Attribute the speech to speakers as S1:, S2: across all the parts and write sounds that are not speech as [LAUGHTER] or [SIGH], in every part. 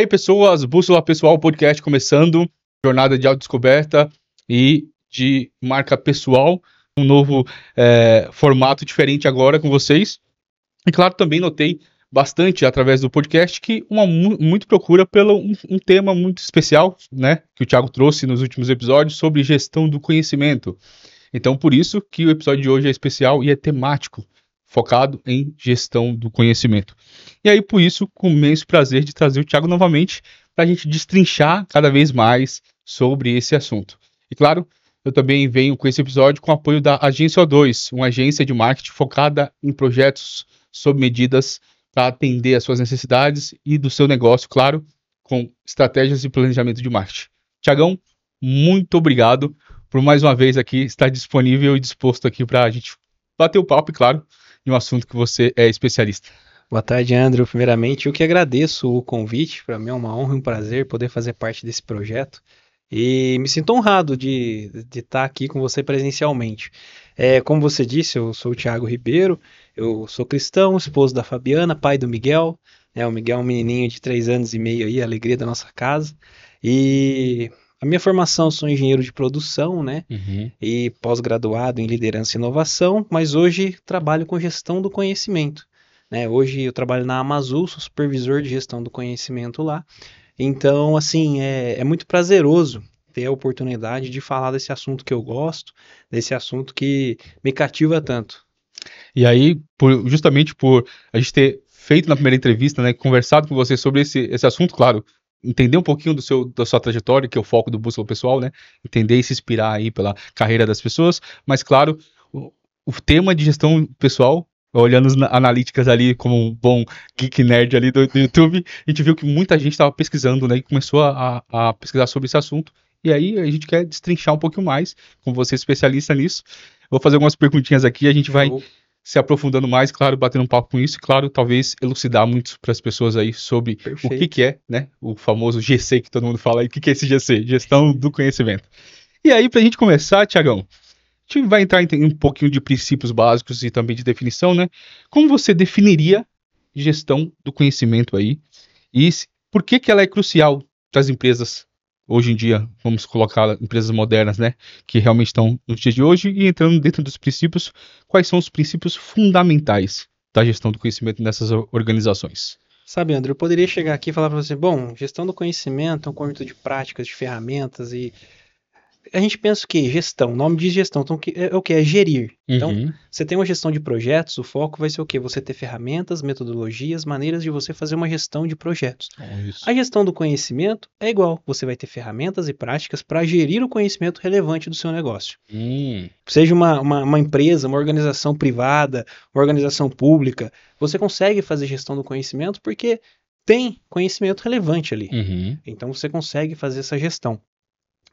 S1: Hey pessoas, Bússola Pessoal Podcast começando, jornada de autodescoberta e de marca pessoal, um novo é, formato diferente agora com vocês. E claro, também notei bastante através do podcast que uma muito procura pelo um, um, tema muito especial, né, que o Thiago trouxe nos últimos episódios sobre gestão do conhecimento. Então, por isso que o episódio de hoje é especial e é temático, focado em gestão do conhecimento. E aí, por isso, com imenso prazer de trazer o Thiago novamente para a gente destrinchar cada vez mais sobre esse assunto. E claro, eu também venho com esse episódio com o apoio da Agência O2, uma agência de marketing focada em projetos sob medidas para atender às suas necessidades e do seu negócio, claro, com estratégias e planejamento de marketing. Tiagão, muito obrigado por mais uma vez aqui estar disponível e disposto aqui para a gente bater o papo, e claro, em um assunto que você é especialista.
S2: Boa tarde, Andrew. Primeiramente, eu que agradeço o convite. Para mim é uma honra e um prazer poder fazer parte desse projeto. E me sinto honrado de, de estar aqui com você presencialmente. É, como você disse, eu sou o Thiago Ribeiro, eu sou cristão, esposo da Fabiana, pai do Miguel. Né, o Miguel é um menininho de três anos e meio aí, a alegria da nossa casa. E a minha formação, sou engenheiro de produção, né? Uhum. E pós-graduado em liderança e inovação, mas hoje trabalho com gestão do conhecimento. Né? Hoje eu trabalho na Amazul, sou supervisor de gestão do conhecimento lá. Então, assim, é, é muito prazeroso ter a oportunidade de falar desse assunto que eu gosto, desse assunto que me cativa tanto.
S1: E aí, por, justamente por a gente ter feito na primeira entrevista, né, conversado com você sobre esse, esse assunto, claro, entender um pouquinho do seu, da sua trajetória, que é o foco do Bússola Pessoal, né? Entender e se inspirar aí pela carreira das pessoas, mas claro, o, o tema de gestão pessoal, olhando as analíticas ali como um bom geek nerd ali do, do YouTube, a gente viu que muita gente estava pesquisando, né? E começou a, a, pesquisar sobre esse assunto. E aí a gente quer destrinchar um pouquinho mais, como você especialista nisso. Vou fazer algumas perguntinhas aqui, a gente vai se aprofundando mais, claro, batendo um papo com isso, e claro, talvez elucidar muito para as pessoas aí sobre Perfeito. o que, que é, né, o famoso GC que todo mundo fala aí, o que, que é esse GC? Gestão do conhecimento. E aí, para a gente começar, Tiagão, a gente vai entrar em um pouquinho de princípios básicos e também de definição, né? Como você definiria gestão do conhecimento aí? E por que, que ela é crucial para as empresas hoje em dia, vamos colocar empresas modernas, né, que realmente estão no dia de hoje e entrando dentro dos princípios, quais são os princípios fundamentais da gestão do conhecimento nessas organizações?
S2: Sabe, André, eu poderia chegar aqui e falar para você, bom, gestão do conhecimento é um conjunto de práticas, de ferramentas e a gente pensa o que? Gestão. O nome diz gestão. Então, é, o que? É gerir. Então, uhum. você tem uma gestão de projetos, o foco vai ser o quê? Você ter ferramentas, metodologias, maneiras de você fazer uma gestão de projetos. É a gestão do conhecimento é igual. Você vai ter ferramentas e práticas para gerir o conhecimento relevante do seu negócio. Hum. Seja uma, uma, uma, empresa, uma organização privada, uma organização pública, você consegue fazer gestão do conhecimento porque tem conhecimento relevante ali. Uhum. Então, você consegue fazer essa gestão.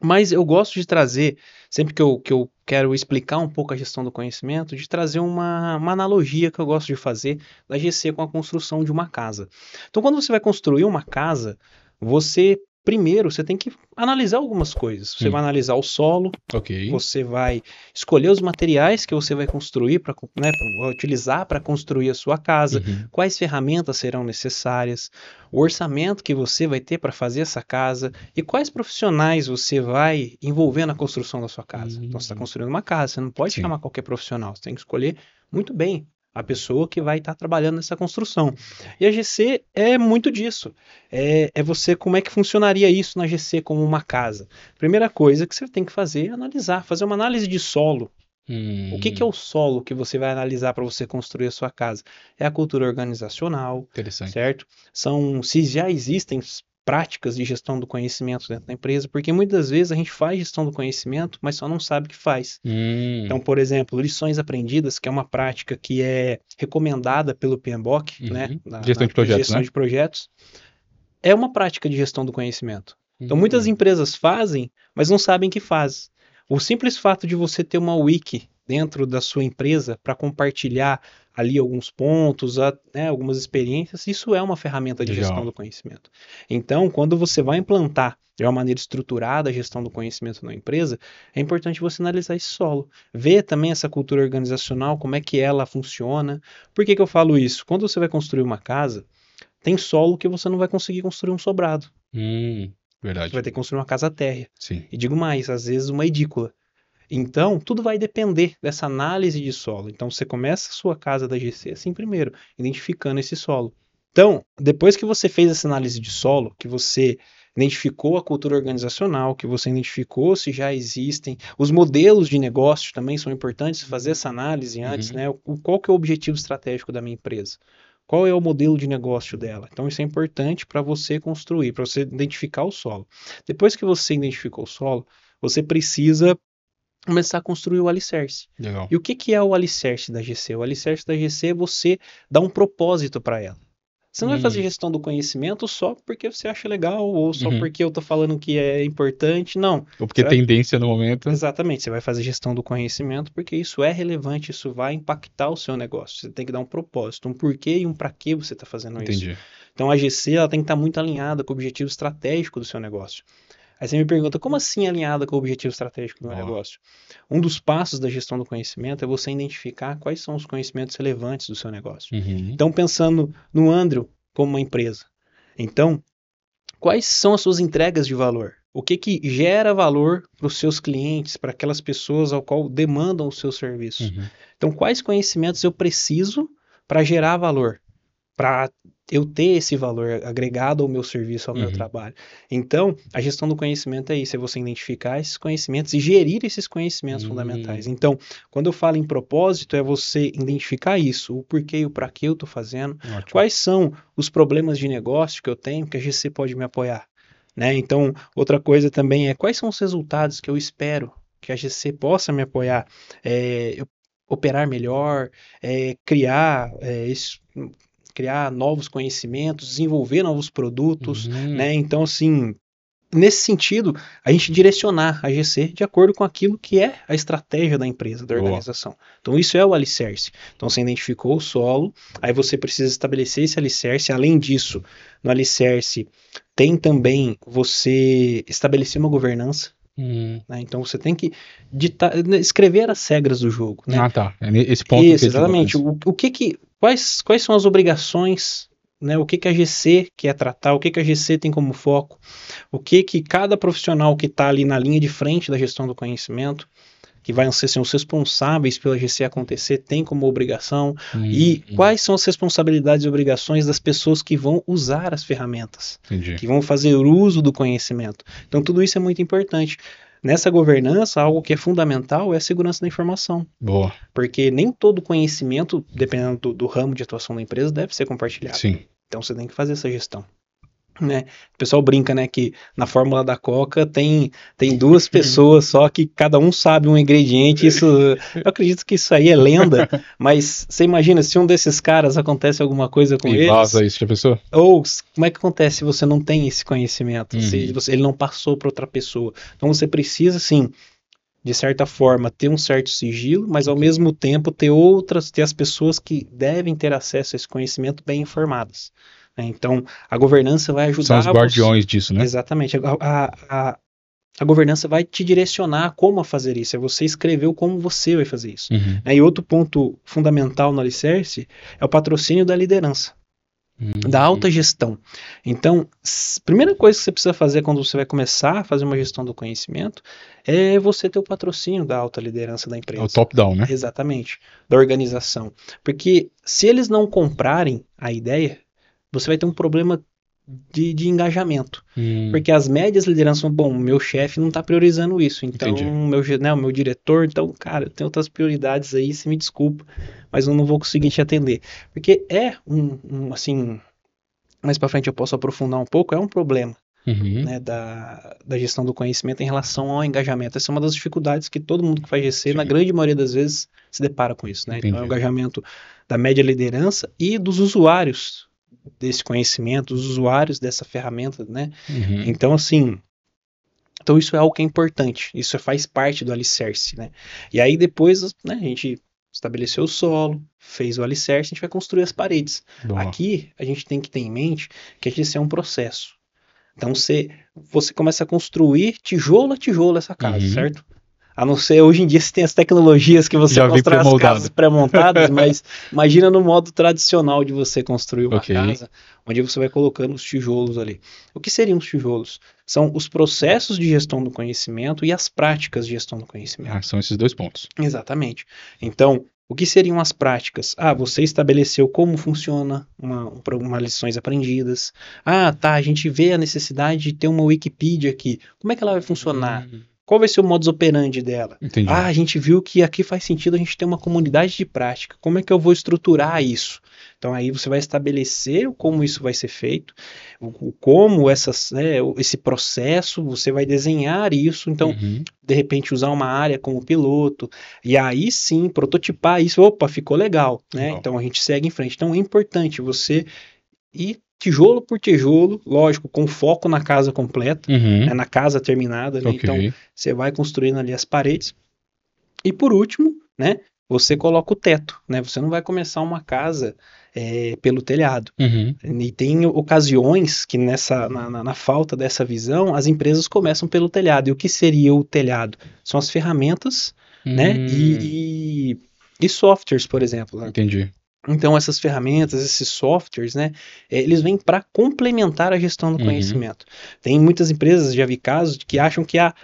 S2: Mas eu gosto de trazer, sempre que eu, que eu quero explicar um pouco a gestão do conhecimento, de trazer uma, uma analogia que eu gosto de fazer da GC com a construção de uma casa. Então, quando você vai construir uma casa, você primeiro você tem que analisar algumas coisas. Você hum. vai analisar o solo, okay. você vai escolher os materiais que você vai construir para né, utilizar para construir a sua casa, uhum. quais ferramentas serão necessárias, o orçamento que você vai ter para fazer essa casa e quais profissionais você vai envolver na construção da sua casa. Uhum. Então você está hum. construindo uma casa, você não pode Sim. chamar qualquer profissional, você tem que escolher muito bem a pessoa que vai estar tá trabalhando nessa construção. E a GC é muito disso. É, é, você, como é que funcionaria isso na GC como uma casa? Primeira coisa que você tem que fazer é analisar, fazer uma análise de solo. Hum. O que, que, é o solo que você vai analisar para você construir a sua casa? É a cultura organizacional, certo? São se já existem práticas de gestão do conhecimento dentro da empresa, porque muitas vezes a gente faz gestão do conhecimento, mas só não sabe o que faz. Hum. Então, por exemplo, lições aprendidas, que é uma prática que é recomendada pelo PMBOK, uhum. né?
S1: Na, gestão na, de projetos,
S2: gestão
S1: né?
S2: de projetos, é uma prática de gestão do conhecimento. Então, muitas hum. empresas fazem, mas não sabem que faz. O simples fato de você ter uma wiki dentro da sua empresa para compartilhar ali alguns pontos, né, algumas experiências, isso é uma ferramenta de Legal. gestão do conhecimento. Então, quando você vai implantar de uma maneira estruturada a gestão do conhecimento na empresa, é importante você analisar esse solo, ver também essa cultura organizacional, como é que ela funciona. Por que, que eu falo isso? Quando você vai construir uma casa, tem solo que você não vai conseguir construir um sobrado.
S1: Hum, verdade.
S2: Você vai ter que construir uma casa térrea.
S1: Sim.
S2: E digo mais, às vezes uma edícula. Então, tudo vai depender dessa análise de solo. Então, você começa a sua casa da GC assim primeiro, identificando esse solo. Então, depois que você fez essa análise de solo, que você identificou a cultura organizacional, que você identificou se já existem, os modelos de negócio também são importantes, fazer essa análise antes, uhum. né? O, qual que é o objetivo estratégico da minha empresa? Qual é o modelo de negócio dela? Então, isso é importante para você construir, para você identificar o solo. Depois que você identificou o solo, você precisa começar a construir o alicerce.
S1: Legal.
S2: E o que, que é o alicerce da GC? O alicerce da GC é você dar um propósito para ela. Você não hum. vai fazer hum. gestão do conhecimento só porque você acha legal ou só uhum. porque eu tô falando que é importante, não.
S1: Ou porque é tendência no momento.
S2: Exatamente, você vai fazer gestão do conhecimento porque isso é relevante, isso vai impactar o seu negócio. Você tem que dar um propósito, um porquê e um para que você está fazendo
S1: Entendi.
S2: isso. Então a GC ela tem que estar tá muito alinhada com o objetivo estratégico do seu negócio. Aí você me pergunta, como assim alinhada com o objetivo estratégico do meu oh. negócio? Um dos passos da gestão do conhecimento é você identificar quais são os conhecimentos relevantes do seu negócio.
S1: Uhum.
S2: Então, pensando no Andrew como uma empresa. Então, quais são as suas entregas de valor? O que, que gera valor para os seus clientes, para aquelas pessoas ao qual demandam os seus serviços?
S1: Uhum.
S2: Então, quais conhecimentos eu preciso para gerar valor? Para eu ter esse valor agregado ao meu serviço, ao uhum. meu trabalho. Então, a gestão do conhecimento é isso, é você identificar esses conhecimentos e gerir esses conhecimentos uhum. fundamentais. Então, quando eu falo em propósito, é você identificar isso, o porquê e o para que eu estou fazendo,
S1: Ótimo.
S2: quais são os problemas de negócio que eu tenho que a GC pode me apoiar. Né? Então, outra coisa também é quais são os resultados que eu espero que a GC possa me apoiar. É, eu operar melhor, é, criar é, criar novos conhecimentos, desenvolver novos produtos, uhum. né? Então, assim, nesse sentido, a gente direcionar a GC de acordo com aquilo que é a estratégia da empresa, da organização. Boa. Então, isso é o alicerce. Então, você identificou o solo, aí você precisa estabelecer esse alicerce. Além disso, no alicerce, tem também você estabelecer uma governança.
S1: Hum.
S2: Né? Então você tem que ditar, escrever as regras do jogo. Né?
S1: Ah, tá. É esse ponto.
S2: Isso, exatamente. O, o que que quais, quais são as obrigações, né? O que, que a GC quer tratar, o que, que a GC tem como foco, o que, que cada profissional que está ali na linha de frente da gestão do conhecimento, que vai ser assim, os responsáveis pela GC acontecer, tem como obrigação, hum, e hum. quais são as responsabilidades e obrigações das pessoas que vão usar as ferramentas,
S1: Entendi.
S2: que vão fazer uso do conhecimento. Então, tudo isso é muito importante. Nessa governança, algo que é fundamental é a segurança da informação.
S1: Boa.
S2: Porque nem todo conhecimento, dependendo do, do ramo de atuação da empresa, deve ser compartilhado.
S1: Sim.
S2: Então você tem que fazer essa gestão. Né? O pessoal brinca, né, que na fórmula da Coca tem, tem duas [LAUGHS] pessoas só que cada um sabe um ingrediente. Isso, [LAUGHS] eu acredito que isso aí é lenda, mas você imagina se um desses caras acontece alguma coisa com e eles?
S1: Vaza isso, já pensou?
S2: Ou como é que acontece se você não tem esse conhecimento?
S1: Uhum.
S2: Se você, ele não passou para outra pessoa? Então você precisa, sim, de certa forma, ter um certo sigilo, mas ao mesmo tempo ter outras, ter as pessoas que devem ter acesso a esse conhecimento bem informadas. Né? Então, a governança vai ajudar.
S1: São os guardiões você... disso, né?
S2: Exatamente. A, a, a, governança vai te direcionar como a fazer isso. É você escrever como você vai fazer isso.
S1: Uhum.
S2: Né? E outro ponto fundamental no Alicerce é o patrocínio da liderança.
S1: Uhum.
S2: Da alta gestão. Então, primeira coisa que você precisa fazer quando você vai começar a fazer uma gestão do conhecimento é você ter o patrocínio da alta liderança da empresa. É
S1: o top-down, né?
S2: Exatamente. Da organização. Porque se eles não comprarem a ideia, você vai ter um problema de, de engajamento.
S1: Hum.
S2: Porque as médias lideranças são, bom, meu chefe não está priorizando isso, então meu, né, o meu diretor, então, cara, eu tenho outras prioridades aí, se me desculpa, mas eu não vou conseguir te atender. Porque é um, um assim, mais para frente eu posso aprofundar um pouco, é um problema.
S1: Uhum.
S2: Né, da, da gestão do conhecimento em relação ao engajamento. Essa é uma das dificuldades que todo mundo que faz GC, Sim. na grande maioria das vezes, se depara com isso. Né? Então, é o engajamento da média liderança e dos usuários desse conhecimento, os usuários dessa ferramenta, né?
S1: Uhum.
S2: Então, assim, então isso é algo que é importante, isso faz parte do alicerce, né? E aí depois, né, a gente estabeleceu o solo, fez o alicerce, a gente vai construir as paredes.
S1: Boa.
S2: Aqui, a gente tem que ter em mente que gente é um processo. Então, você, você começa a construir tijolo a tijolo essa casa,
S1: uhum.
S2: certo? A não ser hoje em dia você tem as tecnologias que você
S1: Já
S2: constrói as casas pré-montadas, [LAUGHS] mas imagina no modo tradicional de você construir uma
S1: Ok.
S2: casa, onde você vai colocando os tijolos ali. O que seriam os tijolos? São os processos de gestão do conhecimento e as práticas de gestão do conhecimento.
S1: Ah, são esses dois pontos.
S2: Exatamente. Então, o que seriam as práticas? Ah, você estabeleceu como funciona uma, um uma lições aprendidas. Ah, tá, a gente vê a necessidade de ter uma Wikipedia aqui. Como é que ela vai funcionar? Qual vai ser o modus operandi dela?
S1: Entendi.
S2: Ah, a gente viu que aqui faz sentido a gente ter uma comunidade de prática. Como é que eu vou estruturar isso? Então aí você vai estabelecer como isso vai ser feito, o, como essas, né, esse processo, você vai desenhar isso. Então,
S1: Uhum.
S2: de repente usar uma área como piloto e aí sim prototipar isso, opa, ficou legal, né?
S1: Legal.
S2: Então a gente segue em frente. Então é importante você ir tijolo por tijolo, lógico, com foco na casa completa,
S1: Uhum.
S2: né, na casa terminada, né?
S1: Ok.
S2: Então você vai construindo ali as paredes. E por último, né, você coloca o teto, né? Você não vai começar uma casa é, pelo telhado.
S1: Uhum.
S2: E tem ocasiões que nessa na, na- na falta dessa visão, as empresas começam pelo telhado. E o que seria o telhado? São as ferramentas, né?
S1: Hum,
S2: E, e, e softwares, por exemplo. né?
S1: Entendi.
S2: Então essas ferramentas, esses softwares, né? eh, Eles vêm para complementar a gestão do
S1: Uhum.
S2: conhecimento. Tem muitas empresas, já vi casos, que acham que a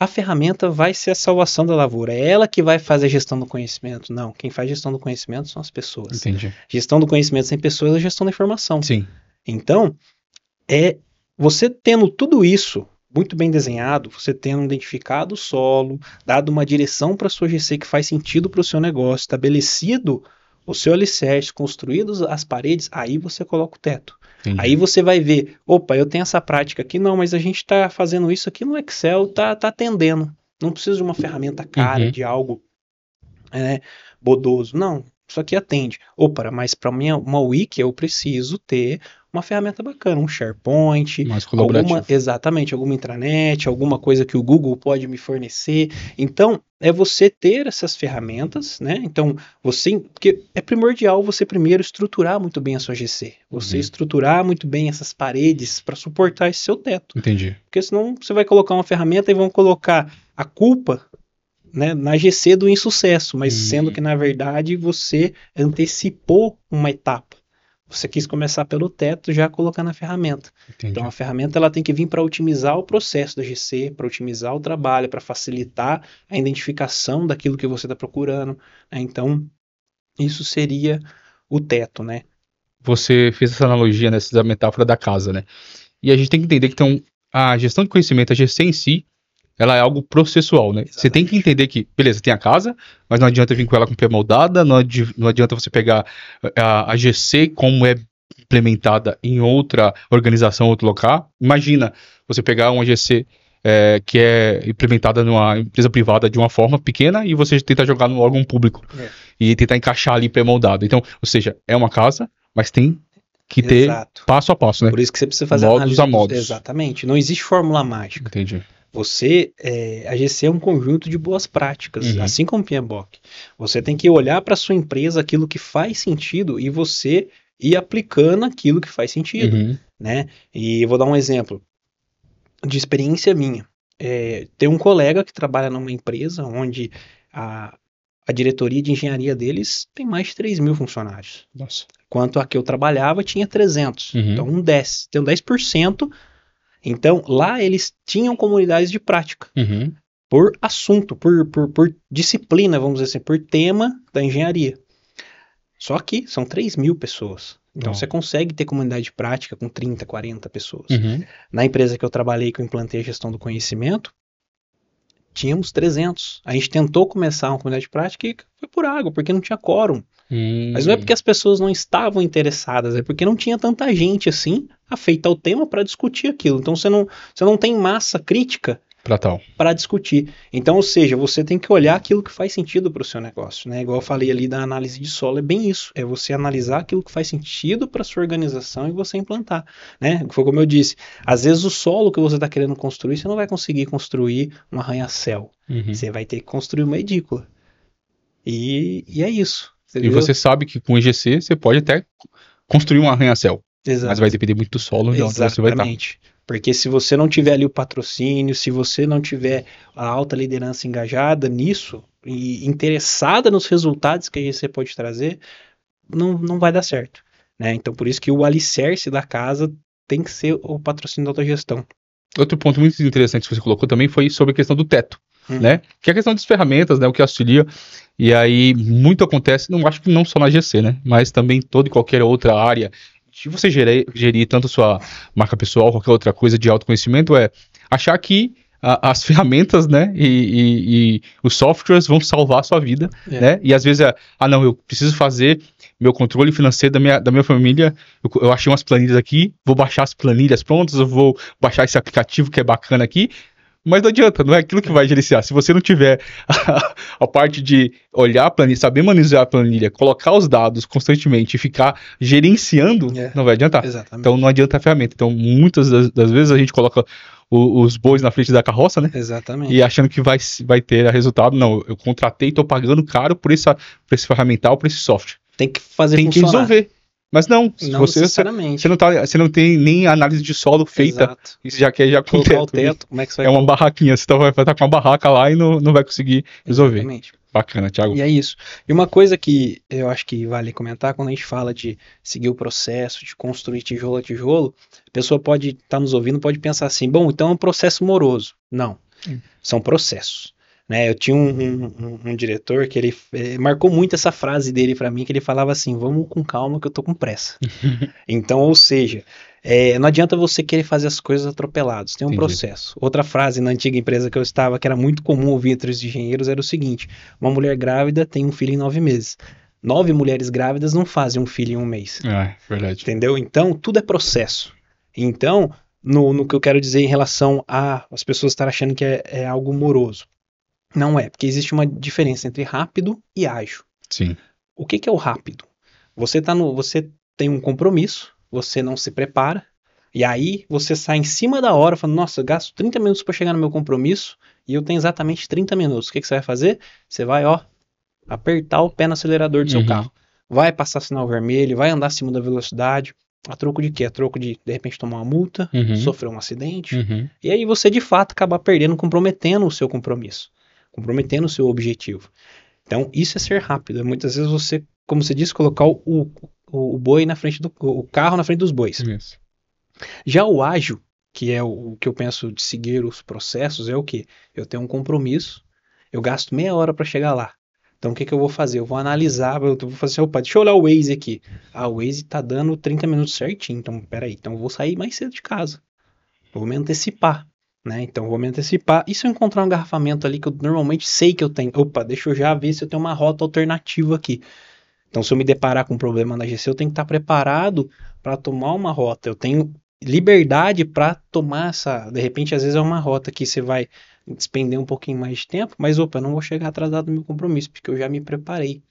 S2: a ferramenta vai ser a salvação da lavoura, é ela que vai fazer a gestão do conhecimento. Não, quem faz gestão do conhecimento são as pessoas.
S1: Entendi.
S2: Gestão do conhecimento sem pessoas é gestão da informação.
S1: Sim.
S2: Então, é você tendo tudo isso muito bem desenhado, você tendo identificado o solo, dado uma direção para sua GC que faz sentido para o seu negócio, estabelecido o seu alicerce, construídos as paredes, aí você coloca o teto.
S1: Entendi.
S2: Aí você vai ver, opa, eu tenho essa prática aqui, não, mas a gente está fazendo isso aqui no Excel, tá, tá atendendo. Não precisa de uma ferramenta cara,
S1: Uhum.
S2: de algo é, bodoso. Não, isso aqui atende. Opa, mas para uma wiki, eu preciso ter uma ferramenta bacana, um SharePoint,
S1: Mais colaborativo.
S2: alguma, exatamente, alguma intranet, alguma coisa que o Google pode me fornecer. Então, é você ter essas ferramentas, né? Então, você, porque é primordial você primeiro estruturar muito bem a sua GC, você
S1: Uhum.
S2: estruturar muito bem essas paredes para suportar esse seu teto,
S1: Entendi.
S2: porque senão você vai colocar uma ferramenta e vão colocar a culpa né, na GC do insucesso, mas
S1: Uhum.
S2: sendo que na verdade você antecipou uma etapa. Você quis começar pelo teto, já colocar na ferramenta.
S1: Entendi.
S2: Então a ferramenta ela tem que vir para otimizar o processo da GC, para otimizar o trabalho, para facilitar a identificação daquilo que você está procurando. né? Então isso seria o teto, né?
S1: Você fez essa analogia nessa metáfora da casa, né? E a gente tem que entender que então, a gestão de conhecimento, a GC em si, ela é algo processual, né? Você tem que entender que, beleza, tem a casa, mas não adianta vir com ela com pré-moldada, não, adi- não adianta você pegar a, a GC como é implementada em outra organização, outro local. Imagina você pegar uma GC é, que é implementada numa empresa privada de uma forma pequena e você tenta jogar no órgão público
S2: É.
S1: e tentar encaixar ali pré-moldado. Então, ou seja, é uma casa, mas tem que ter
S2: Exato.
S1: passo a passo, né?
S2: Por isso que você precisa fazer
S1: Modos
S2: análise
S1: a
S2: dos-
S1: modos.
S2: Exatamente. Não existe fórmula mágica.
S1: Entendi.
S2: Você, é, a GC é um conjunto de boas práticas,
S1: Uhum.
S2: assim como o PMBOK. Você tem que olhar para sua empresa aquilo que faz sentido e você ir aplicando aquilo que faz sentido,
S1: Uhum.
S2: né? E vou dar um exemplo de experiência minha. É, tem um colega que trabalha numa empresa onde a, a diretoria de engenharia deles tem mais de 3 mil funcionários.
S1: Nossa.
S2: Quanto a que eu trabalhava tinha 300.
S1: Uhum.
S2: Então, um 10. Tem um 10%. Então, lá eles tinham comunidades de prática
S1: Uhum.
S2: por assunto, por, por, por disciplina, vamos dizer assim, por tema da engenharia. Só que são 3 mil pessoas. Então
S1: Não.
S2: você consegue ter comunidade de prática com 30, 40 pessoas.
S1: Uhum.
S2: Na empresa que eu trabalhei, que eu implantei a gestão do conhecimento, tínhamos 300. A gente tentou começar uma comunidade de prática e foi por água, porque não tinha quórum. Mas não é porque as pessoas não estavam interessadas, é porque não tinha tanta gente assim afeita ao tema para discutir aquilo. Então você não, você não tem massa crítica
S1: Pra tal.
S2: para discutir. Então, ou seja, você tem que olhar aquilo que faz sentido para o seu negócio, né? Igual eu falei ali da análise de solo, é bem isso, é você analisar aquilo que faz sentido para sua organização e você implantar, né? Foi como eu disse, às vezes o solo que você está querendo construir, você não vai conseguir construir um arranha-céu,
S1: Uhum.
S2: você vai ter que construir uma edícula. E, e é isso.
S1: E você sabe que com EGC você pode até construir um arranha-céu, mas vai depender muito do solo de onde você vai estar.
S2: Exatamente. Porque se você não tiver ali o patrocínio, se você não tiver a alta liderança engajada nisso e interessada nos resultados que a GC pode trazer, não, não vai dar certo. Né? Então, por isso que o alicerce da casa tem que ser o patrocínio da autogestão.
S1: Outro ponto muito interessante que você colocou também foi sobre a questão do teto, hum. né? Que é a questão das ferramentas, né? O que auxilia. E aí, muito acontece, não acho que não só na GC, né? Mas também toda e qualquer outra área de você gerir, gerir tanto sua marca pessoal, qualquer outra coisa de autoconhecimento, é achar que as [LAUGHS] ferramentas, né, e, e, e, os softwares vão salvar a sua vida, é. né, e às vezes, é, ah não, eu preciso fazer meu controle financeiro da minha, da minha família, eu, eu achei umas planilhas aqui, vou baixar as planilhas prontas, eu vou baixar esse aplicativo que é bacana aqui, mas não adianta, não é aquilo que vai gerenciar. Se você não tiver a, [LAUGHS] a, parte de olhar a planilha, saber manusear a planilha, colocar os dados constantemente e ficar gerenciando, é, não vai adiantar. Exatamente. Então não adianta a ferramenta. Então muitas das, das vezes a gente coloca o, os bois na frente da carroça, né?
S2: Exatamente.
S1: E achando que vai, vai ter resultado. Não, eu contratei, estou pagando caro por, essa, por esse ferramental, por esse software.
S2: Tem que fazer
S1: Tem funcionar. que resolver. Mas não, não você, você, não tá, você não tem nem análise de solo feita. Exato. Isso já quer já
S2: com teto, o teto, como é que você
S1: vai É uma barraquinha, você tá, vai estar com uma barraca lá e não, não vai conseguir resolver. Exatamente. Bacana, Thiago.
S2: E é isso. E uma coisa que eu acho que vale comentar quando a gente fala de seguir o processo, de construir tijolo a tijolo, a pessoa pode estar tá nos ouvindo, pode pensar assim: bom, então é um processo moroso. Não. Hum. São processos. Né, eu tinha um, um, um, diretor que ele, ele, marcou muito essa frase dele para mim, que ele falava assim: vamos com calma que eu tô com pressa. [LAUGHS] então, ou seja, é, não adianta você querer fazer as coisas atropeladas, tem um Entendi. processo. Outra frase na antiga empresa que eu estava, que era muito comum ouvir entre os engenheiros, era o seguinte: uma mulher grávida tem um filho em nove meses. Nove mulheres grávidas não fazem um filho em um mês.
S1: É, verdade.
S2: Entendeu? Então, tudo é processo. Então, no, no que eu quero dizer em relação a as pessoas estar achando que é, é algo moroso. Não é, porque existe uma diferença entre rápido e ágil.
S1: Sim.
S2: O que, que é o rápido? Você tá no, você tem um compromisso, você não se prepara, e aí você sai em cima da hora, falando, nossa, eu gasto 30 minutos para chegar no meu compromisso, e eu tenho exatamente 30 minutos. O que, que você vai fazer? Você vai, ó, apertar o pé no acelerador do uhum. seu carro. Vai passar sinal vermelho, vai andar acima da velocidade. A troco de quê? A troco de, de repente, tomar uma multa, uhum. sofrer um acidente. Uhum. E aí você, de fato, acabar perdendo, comprometendo o seu compromisso comprometendo o seu objetivo. Então, isso é ser rápido. É muitas vezes você, como você disse, colocar o, o, o boi na frente do o carro na frente dos bois. Isso. Já o ágil, que é o, o, que eu penso de seguir os processos, é o que? Eu tenho um compromisso, eu gasto meia hora para chegar lá. Então o que, que eu vou fazer? Eu vou analisar, eu vou fazer assim, opa, deixa eu olhar o Waze aqui. Ah, o Waze tá dando 30 minutos certinho, então peraí, então eu vou sair mais cedo de casa. vou me antecipar. Né? Então vou me antecipar. E se eu encontrar um engarrafamento ali que eu normalmente sei que eu tenho? Opa, deixa eu já ver se eu tenho uma rota alternativa aqui. Então, se eu me deparar com um problema na GC, eu tenho que estar preparado para tomar uma rota. Eu tenho liberdade para tomar essa. De repente, às vezes é uma rota que você vai despender um pouquinho mais de tempo, mas opa, eu não vou chegar atrasado no meu compromisso, porque eu já me preparei.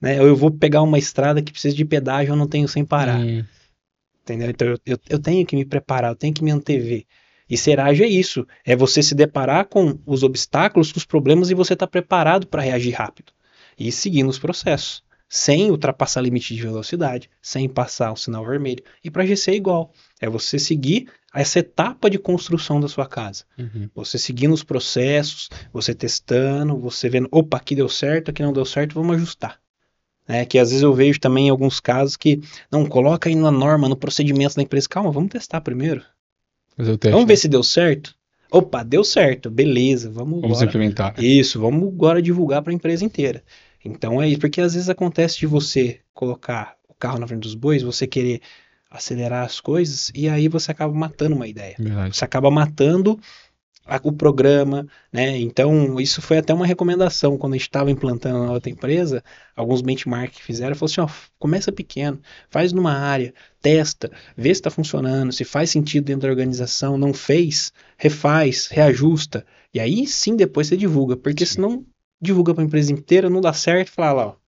S2: Né? Ou eu vou pegar uma estrada que precisa de pedágio, eu não tenho sem parar. Hum. Entendeu? Então eu, eu, eu, tenho que me preparar, eu tenho que me antever. E ser ágil é isso, é você se deparar com os obstáculos, com os problemas e você estar tá preparado para reagir rápido e seguindo os processos, sem ultrapassar limite de velocidade, sem passar o sinal vermelho. E para GC é igual, é você seguir essa etapa de construção da sua casa. Uhum. Você seguindo os processos, você testando, você vendo, opa, aqui deu certo, aqui não deu certo, vamos ajustar. É, que às vezes eu vejo também em alguns casos que, não, coloca aí na norma, no procedimento da empresa, calma, vamos testar primeiro. Teste, vamos ver né? se deu certo? Opa, deu certo, beleza, vamos
S1: Vamos
S2: agora.
S1: implementar.
S2: Isso, vamos agora divulgar para a empresa inteira. Então é isso, porque às vezes acontece de você colocar o carro na frente dos bois, você querer acelerar as coisas e aí você acaba matando uma ideia. Verdade. Você acaba matando o programa, né? Então, isso foi até uma recomendação quando a gente estava implantando na outra empresa, alguns benchmarks que fizeram, falou assim, ó, começa pequeno, faz numa área, testa, vê se está funcionando, se faz sentido dentro da organização, não fez, refaz, reajusta, e aí sim depois você divulga, porque sim. senão divulga para a empresa inteira, não dá certo, fala lá, ó,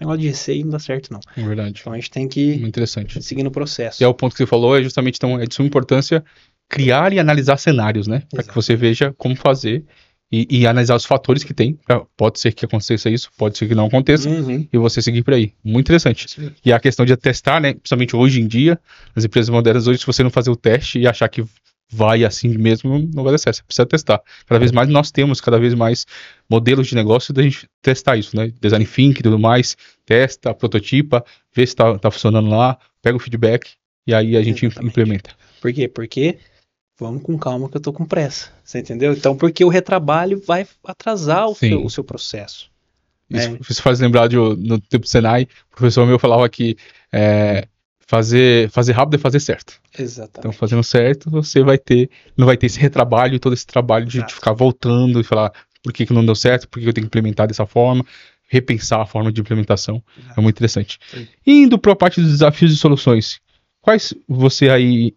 S2: negócio de receio não dá certo, não.
S1: É verdade.
S2: Então a gente tem que
S1: Muito interessante.
S2: seguir no processo.
S1: E é o ponto que você falou, é justamente então, é de suma importância criar e analisar cenários, né? Para que você veja como fazer e, e, analisar os fatores que tem. Pode ser que aconteça isso, pode ser que não aconteça, uhum. e você seguir por aí. Muito interessante. Sim. E a questão de testar, né? Principalmente hoje em dia, as empresas modernas hoje, se você não fazer o teste e achar que vai assim mesmo, não vai dar certo. Você precisa testar. Cada vez mais nós temos cada vez mais modelos de negócio da gente testar isso, né? Design thinking e tudo mais, testa, prototipa, vê se tá, tá funcionando lá, pega o feedback e aí a gente Exatamente. implementa.
S2: Por quê? Porque vamos com calma que eu tô com pressa. Você entendeu? Então, porque o retrabalho vai atrasar o, seu, o seu, processo.
S1: Isso, é. isso faz lembrar de no tempo do Senai, o professor meu falava que é, fazer, fazer rápido é fazer certo.
S2: Exatamente.
S1: Então, fazendo certo, você vai ter, não vai ter esse retrabalho, todo esse trabalho de, de ficar voltando e falar por que, que não deu certo, por que eu tenho que implementar dessa forma, repensar a forma de implementação. Exato. É muito interessante. Sim. Indo para a parte dos desafios e soluções, quais você aí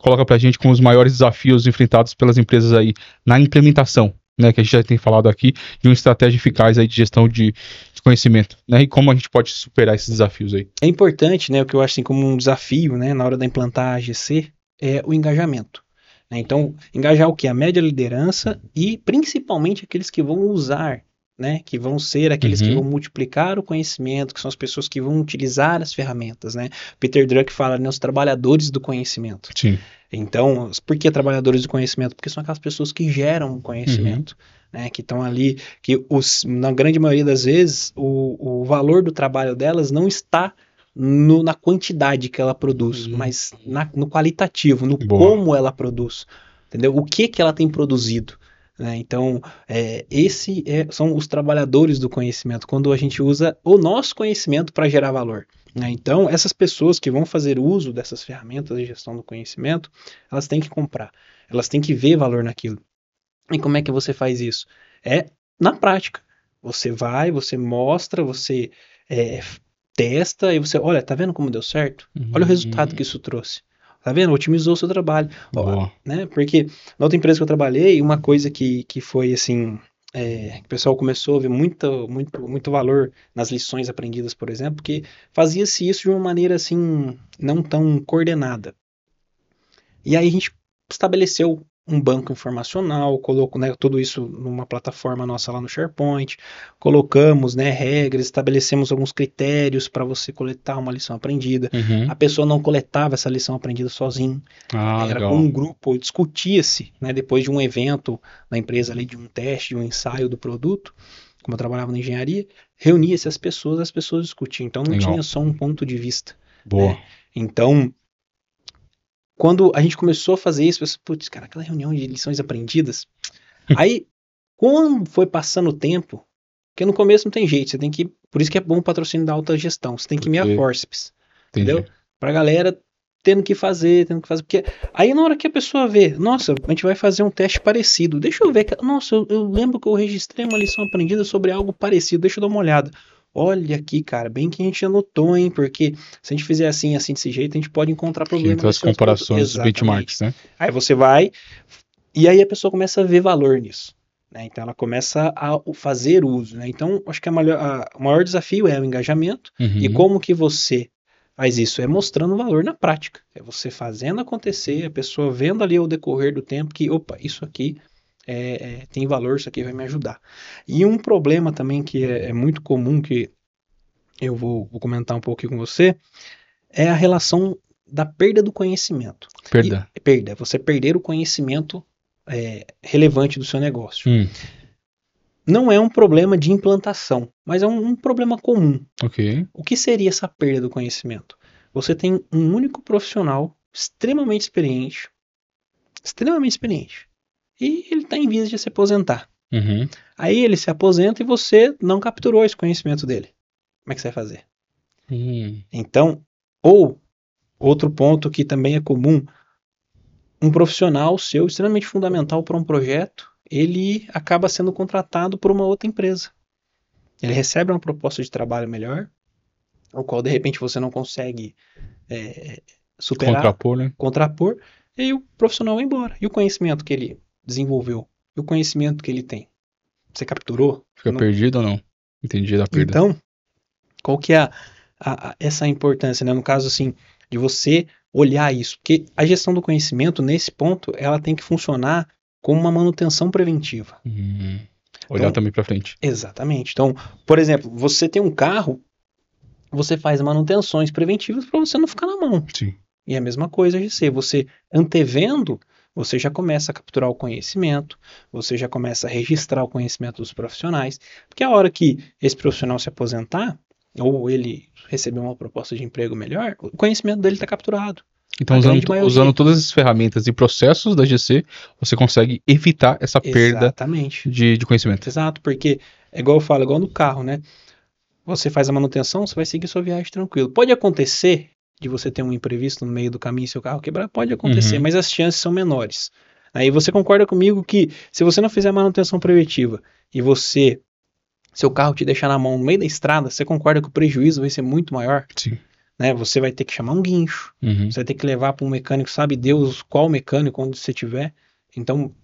S1: coloca para a gente como os maiores desafios enfrentados pelas empresas aí na implementação, né, que a gente já tem falado aqui, de uma estratégia eficaz aí de gestão de, de conhecimento, né, e como a gente pode superar esses desafios aí.
S2: É importante, né, o que eu acho assim como um desafio, né, na hora de implantar a GC, é o engajamento. Né, então, engajar o que? A média liderança e principalmente aqueles que vão usar né, que vão ser aqueles uhum. que vão multiplicar o conhecimento, que são as pessoas que vão utilizar as ferramentas, né? Peter Druck fala, né, os trabalhadores do conhecimento.
S1: Sim.
S2: Então, por que trabalhadores do conhecimento? Porque são aquelas pessoas que geram conhecimento, uhum. né, que estão ali, que os, na grande maioria das vezes o, o valor do trabalho delas não está no, na quantidade que ela produz, uhum. mas na, no qualitativo, no Boa. como ela produz, entendeu? O que que ela tem produzido. Né? Então, é, esse é, são os trabalhadores do conhecimento, quando a gente usa o nosso conhecimento para gerar valor. Né? Então, essas pessoas que vão fazer uso dessas ferramentas de gestão do conhecimento, elas têm que comprar, elas têm que ver valor naquilo. E como é que você faz isso? É na prática. Você vai, você mostra, você é, testa e você, olha, tá vendo como deu certo? Olha o resultado uhum. que isso trouxe. Tá vendo? Otimizou o seu trabalho. Ó, né? Porque na outra empresa que eu trabalhei, uma coisa que, que foi assim. É, o pessoal começou a ver muito, muito, muito valor nas lições aprendidas, por exemplo, que fazia-se isso de uma maneira assim, não tão coordenada. E aí a gente estabeleceu um banco informacional, coloco né, tudo isso numa plataforma nossa lá no SharePoint, colocamos né, regras, estabelecemos alguns critérios para você coletar uma lição aprendida. Uhum. A pessoa não coletava essa lição aprendida sozinho, ah, era legal. com um grupo, discutia-se, né, depois de um evento na empresa ali, de um teste, de um ensaio do produto, como eu trabalhava na engenharia, reunia-se as pessoas, as pessoas discutiam, então não legal. tinha só um ponto de vista.
S1: Boa. Né?
S2: Então, quando a gente começou a fazer isso, eu pensei, putz, cara, aquela reunião de lições aprendidas. [LAUGHS] Aí, quando foi passando o tempo, porque no começo não tem jeito, você tem que. Por isso que é bom o patrocínio da alta gestão. Você tem que meia forceps. Entendeu? Pra galera tendo que fazer, tendo que fazer. Porque aí na hora que a pessoa vê, nossa, a gente vai fazer um teste parecido. Deixa eu ver. Nossa, eu, eu lembro que eu registrei uma lição aprendida sobre algo parecido. Deixa eu dar uma olhada. Olha aqui, cara, bem que a gente anotou, hein? Porque se a gente fizer assim, assim, desse jeito, a gente pode encontrar problemas.
S1: Entre as comparações, os benchmarks, né?
S2: Aí você vai, e aí a pessoa começa a ver valor nisso. Né? Então ela começa a fazer uso. Né? Então, acho que a maior, a, o maior desafio é o engajamento. Uhum. E como que você faz isso? É mostrando valor na prática. É você fazendo acontecer, a pessoa vendo ali ao decorrer do tempo que, opa, isso aqui é, é, tem valor, isso aqui vai me ajudar. E um problema também que é, é muito comum, que eu vou, vou, comentar um pouco aqui com você, é a relação da perda do conhecimento.
S1: Perda.
S2: E, perda, você perder o conhecimento é, relevante do seu negócio. Hum. Não é um problema de implantação, mas é um, um problema comum.
S1: Okay.
S2: O que seria essa perda do conhecimento? Você tem um único profissional extremamente experiente, extremamente experiente, e ele está em vias de se aposentar.
S1: Uhum.
S2: Aí ele se aposenta e você não capturou esse conhecimento dele. Como é que você vai fazer?
S1: Uhum.
S2: Então, ou outro ponto que também é comum, um profissional seu extremamente fundamental para um projeto, ele acaba sendo contratado por uma outra empresa. Ele recebe uma proposta de trabalho melhor, o qual de repente você não consegue é, superar,
S1: contrapor, né?
S2: contrapor, e aí o profissional vai embora. E o conhecimento que ele desenvolveu e o conhecimento que ele tem. Você capturou?
S1: Fica não... perdido ou não? Entendi da perda.
S2: Então, qual que é a, a, a, essa importância, né? No caso, assim, de você olhar isso. Porque a gestão do conhecimento, nesse ponto, ela tem que funcionar como uma manutenção preventiva.
S1: Uhum. Olhar então, também para frente.
S2: Exatamente. Então, por exemplo, você tem um carro, você faz manutenções preventivas para você não ficar na mão.
S1: Sim.
S2: E a mesma coisa a GC. Você antevendo você já começa a capturar o conhecimento, você já começa a registrar o conhecimento dos profissionais, porque a hora que esse profissional se aposentar, ou ele receber uma proposta de emprego melhor, o conhecimento dele está capturado.
S1: Então, usando, usando, todas as ferramentas e processos da GC, você consegue evitar essa perda de, de, conhecimento.
S2: Exato, porque é igual eu falo, igual no carro, né? Você faz a manutenção, você vai seguir sua viagem tranquilo. Pode acontecer de você ter um imprevisto no meio do caminho e seu carro quebrar, pode acontecer, uhum. mas as chances são menores. Aí você concorda comigo que se você não fizer a manutenção preventiva e você seu carro te deixar na mão no meio da estrada, você concorda que o prejuízo vai ser muito maior?
S1: Sim.
S2: Né? Você vai ter que chamar um guincho, uhum. você vai ter que levar para um mecânico, sabe Deus qual mecânico, onde você tiver. Então,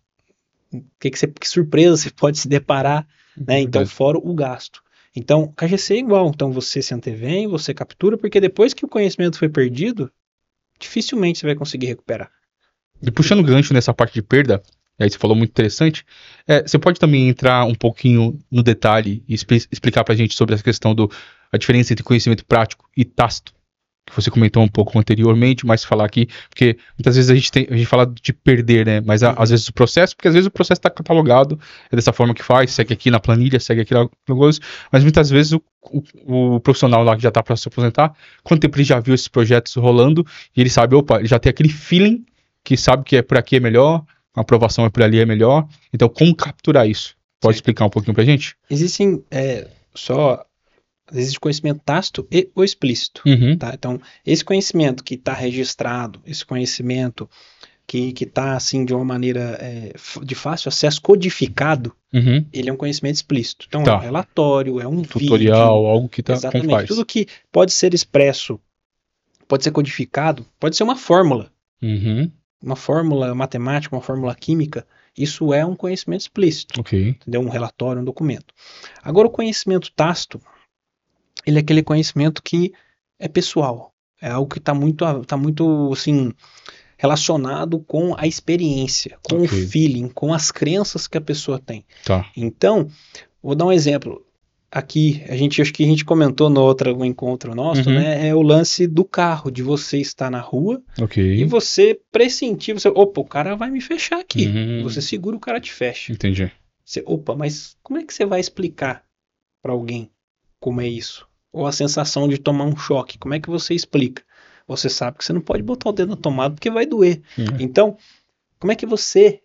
S2: que, que, você, que surpresa [LAUGHS] você pode se deparar, né? Então, fora o gasto. Então, KGC é igual. Então, você se antevém, você captura, porque depois que o conhecimento foi perdido, dificilmente você vai conseguir recuperar.
S1: E puxando gancho nessa parte de perda, aí você falou muito interessante, é, você pode também entrar um pouquinho no detalhe e explicar para a gente sobre essa questão do a diferença entre conhecimento prático e tácito que você comentou um pouco anteriormente, mas falar aqui, porque muitas vezes a gente tem, a gente fala de perder, né? Mas a, às vezes o processo, porque às vezes o processo está catalogado, é dessa forma que faz, segue aqui na planilha, segue aqui na mas muitas vezes o, o, o profissional lá que já está para se aposentar, quanto tempo ele já viu esses projetos rolando e ele sabe, opa, ele já tem aquele feeling que sabe que é por aqui é melhor, a aprovação é por ali é melhor. Então, como capturar isso? Pode Sim. explicar um pouquinho pra gente?
S2: Existem é, só existe conhecimento tácito e o explícito.
S1: Uhum.
S2: Tá? Então, esse conhecimento que está registrado, esse conhecimento que está assim de uma maneira é, de fácil acesso, codificado,
S1: uhum.
S2: ele é um conhecimento explícito. Então, tá. é um relatório, é um
S1: tutorial,
S2: vídeo,
S1: algo que está
S2: exatamente tudo que pode ser expresso, pode ser codificado, pode ser uma fórmula,
S1: uhum.
S2: uma fórmula matemática, uma fórmula química. Isso é um conhecimento explícito,
S1: okay.
S2: entendeu? Um relatório, um documento. Agora, o conhecimento tácito ele é aquele conhecimento que é pessoal. É algo que está muito, tá muito assim, relacionado com a experiência, com okay. o feeling, com as crenças que a pessoa tem.
S1: Tá.
S2: Então, vou dar um exemplo. Aqui, a gente acho que a gente comentou no outro encontro nosso, uhum. né? É o lance do carro, de você estar na rua
S1: okay.
S2: e você pressentir, você, opa, o cara vai me fechar aqui. Uhum. Você segura, o cara te fecha.
S1: Entendi.
S2: Você, opa, mas como é que você vai explicar para alguém como é isso? Ou a sensação de tomar um choque. Como é que você explica? Você sabe que você não pode botar o dedo na tomada porque vai doer. Uhum. Então, como é que você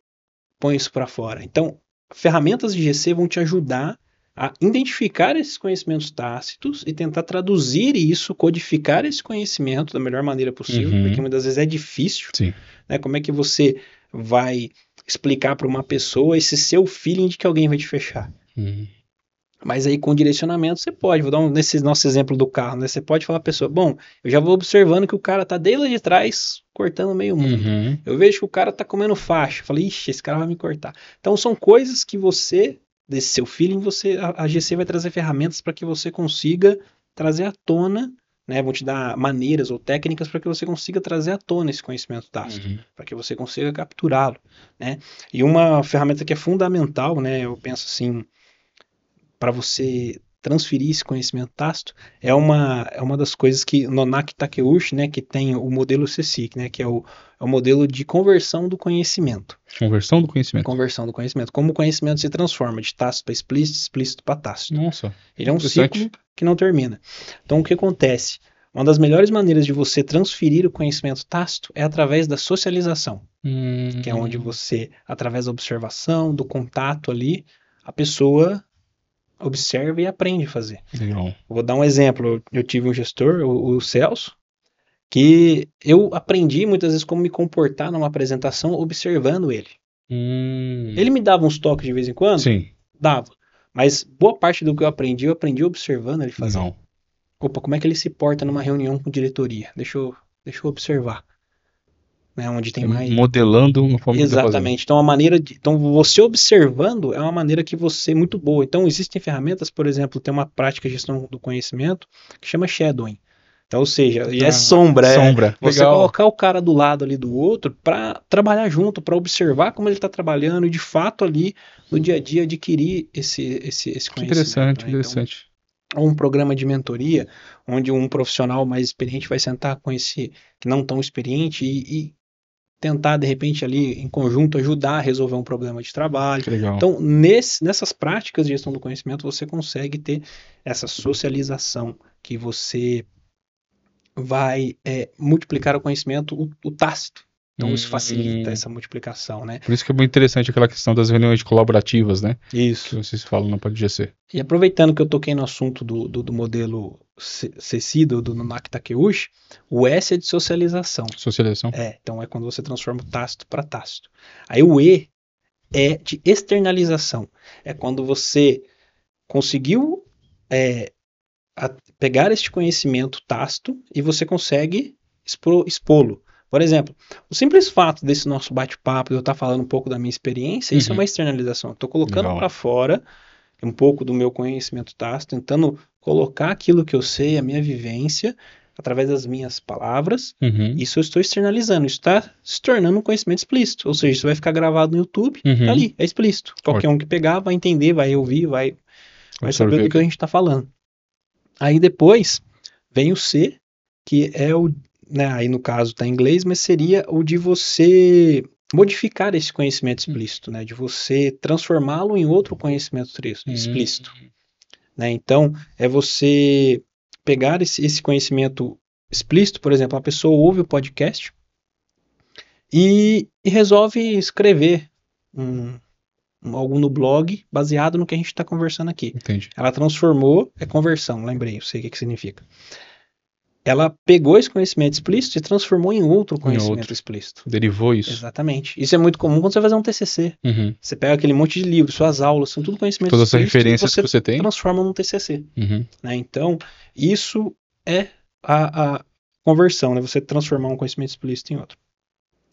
S2: põe isso para fora? Então, ferramentas de GC vão te ajudar a identificar esses conhecimentos tácitos e tentar traduzir isso, codificar esse conhecimento da melhor maneira possível, uhum. porque muitas vezes é difícil. Né? Como é que você vai explicar para uma pessoa esse seu feeling de que alguém vai te fechar?
S1: Uhum.
S2: Mas aí com direcionamento você pode, vou dar um, nesse nosso exemplo do carro, né? Você pode falar a pessoa, bom, eu já vou observando que o cara tá desde lá de trás cortando meio mundo.
S1: Uhum.
S2: Eu vejo que o cara tá comendo faixa. Eu falei, ixi, esse cara vai me cortar. Então são coisas que você, desse seu feeling, você, a, a GC vai trazer ferramentas para que você consiga trazer à tona, né? Vão te dar maneiras ou técnicas para que você consiga trazer à tona esse conhecimento tácito, uhum. para que você consiga capturá-lo, né? E uma ferramenta que é fundamental, né? Eu penso assim para você transferir esse conhecimento tácito é uma, é uma das coisas que Nonak Takeuchi, né, que tem o modelo CSIC, né, que é o, é o modelo de conversão do conhecimento.
S1: Conversão do conhecimento.
S2: Conversão do conhecimento. Como o conhecimento se transforma de tácito para explícito, explícito para tácito.
S1: Nossa.
S2: Ele é um ciclo que não termina. Então o que acontece? Uma das melhores maneiras de você transferir o conhecimento tácito é através da socialização,
S1: hum.
S2: que é onde você, através da observação, do contato ali, a pessoa observa e aprende a fazer.
S1: Legal.
S2: Vou dar um exemplo. Eu tive um gestor, o, o Celso, que eu aprendi muitas vezes como me comportar numa apresentação observando ele.
S1: Hum.
S2: Ele me dava uns toques de vez em quando?
S1: Sim.
S2: Dava. Mas boa parte do que eu aprendi, eu aprendi observando ele fazer.
S1: Não.
S2: Opa, como é que ele se porta numa reunião com diretoria? Deixa eu, deixa eu observar né, onde tem mais
S1: modelando uma forma
S2: exatamente. Então a maneira de, então você observando é uma maneira que você é muito boa. Então existem ferramentas, por exemplo, tem uma prática de gestão do conhecimento que chama shadowing. Então, ou seja, ah, é sombra,
S1: sombra.
S2: É você Legal. colocar o cara do lado ali do outro para trabalhar junto, para observar como ele está trabalhando e de fato ali no dia a dia adquirir esse esse, esse conhecimento.
S1: Interessante, né? interessante.
S2: Então, um programa de mentoria onde um profissional mais experiente vai sentar com esse que não tão experiente e, e tentar, de repente, ali em conjunto, ajudar a resolver um problema de trabalho. Então, nesse, nessas práticas de gestão do conhecimento, você consegue ter essa socialização que você vai é, multiplicar o conhecimento, o, o tácito. Então isso facilita hum. essa multiplicação, né?
S1: Por isso que é muito interessante aquela questão das reuniões colaborativas, né?
S2: Isso.
S1: Que vocês falam no PodGC.
S2: E aproveitando que eu toquei no assunto do, do, do modelo CECI, do, do Nunak Takeuchi, o S é de socialização.
S1: Socialização.
S2: É, então é quando você transforma o tácito para tácito. Aí o E é de externalização. É quando você conseguiu é, pegar este conhecimento tácito e você consegue expô-lo. Por exemplo, o simples fato desse nosso bate-papo, de eu estar falando um pouco da minha experiência, uhum. isso é uhum. uma externalização. Estou colocando para fora um pouco do meu conhecimento tácito, tentando colocar aquilo que eu sei, a minha vivência, através das minhas palavras. Uhum. Isso eu estou externalizando. Isso está se tornando um conhecimento explícito. Ou seja, isso vai ficar gravado no YouTube, uhum. tá ali, é explícito. Qualquer um que pegar vai entender, vai ouvir, vai, vai saber do que a gente está falando. Aí depois vem o C, que é o né, aí no caso está em inglês, mas seria o de você modificar esse conhecimento hum. explícito, né, de você transformá-lo em outro conhecimento hum. explícito. Né? Então, é você pegar esse, esse conhecimento explícito, por exemplo, a pessoa ouve o podcast e, e resolve escrever um, um, algo no blog baseado no que a gente está conversando aqui.
S1: Entendi.
S2: Ela transformou, é conversão, lembrei, eu sei o que, que significa ela pegou esse conhecimento explícito e transformou em outro conhecimento em outro. explícito.
S1: Derivou isso.
S2: Exatamente. Isso é muito comum quando você vai fazer um TCC. Uhum. Você pega aquele monte de livros, suas aulas, são tudo conhecimento
S1: Todas as referências você que você tem.
S2: transforma num TCC. Uhum. Né? Então, isso é a, a conversão, né? Você transformar um conhecimento explícito em outro.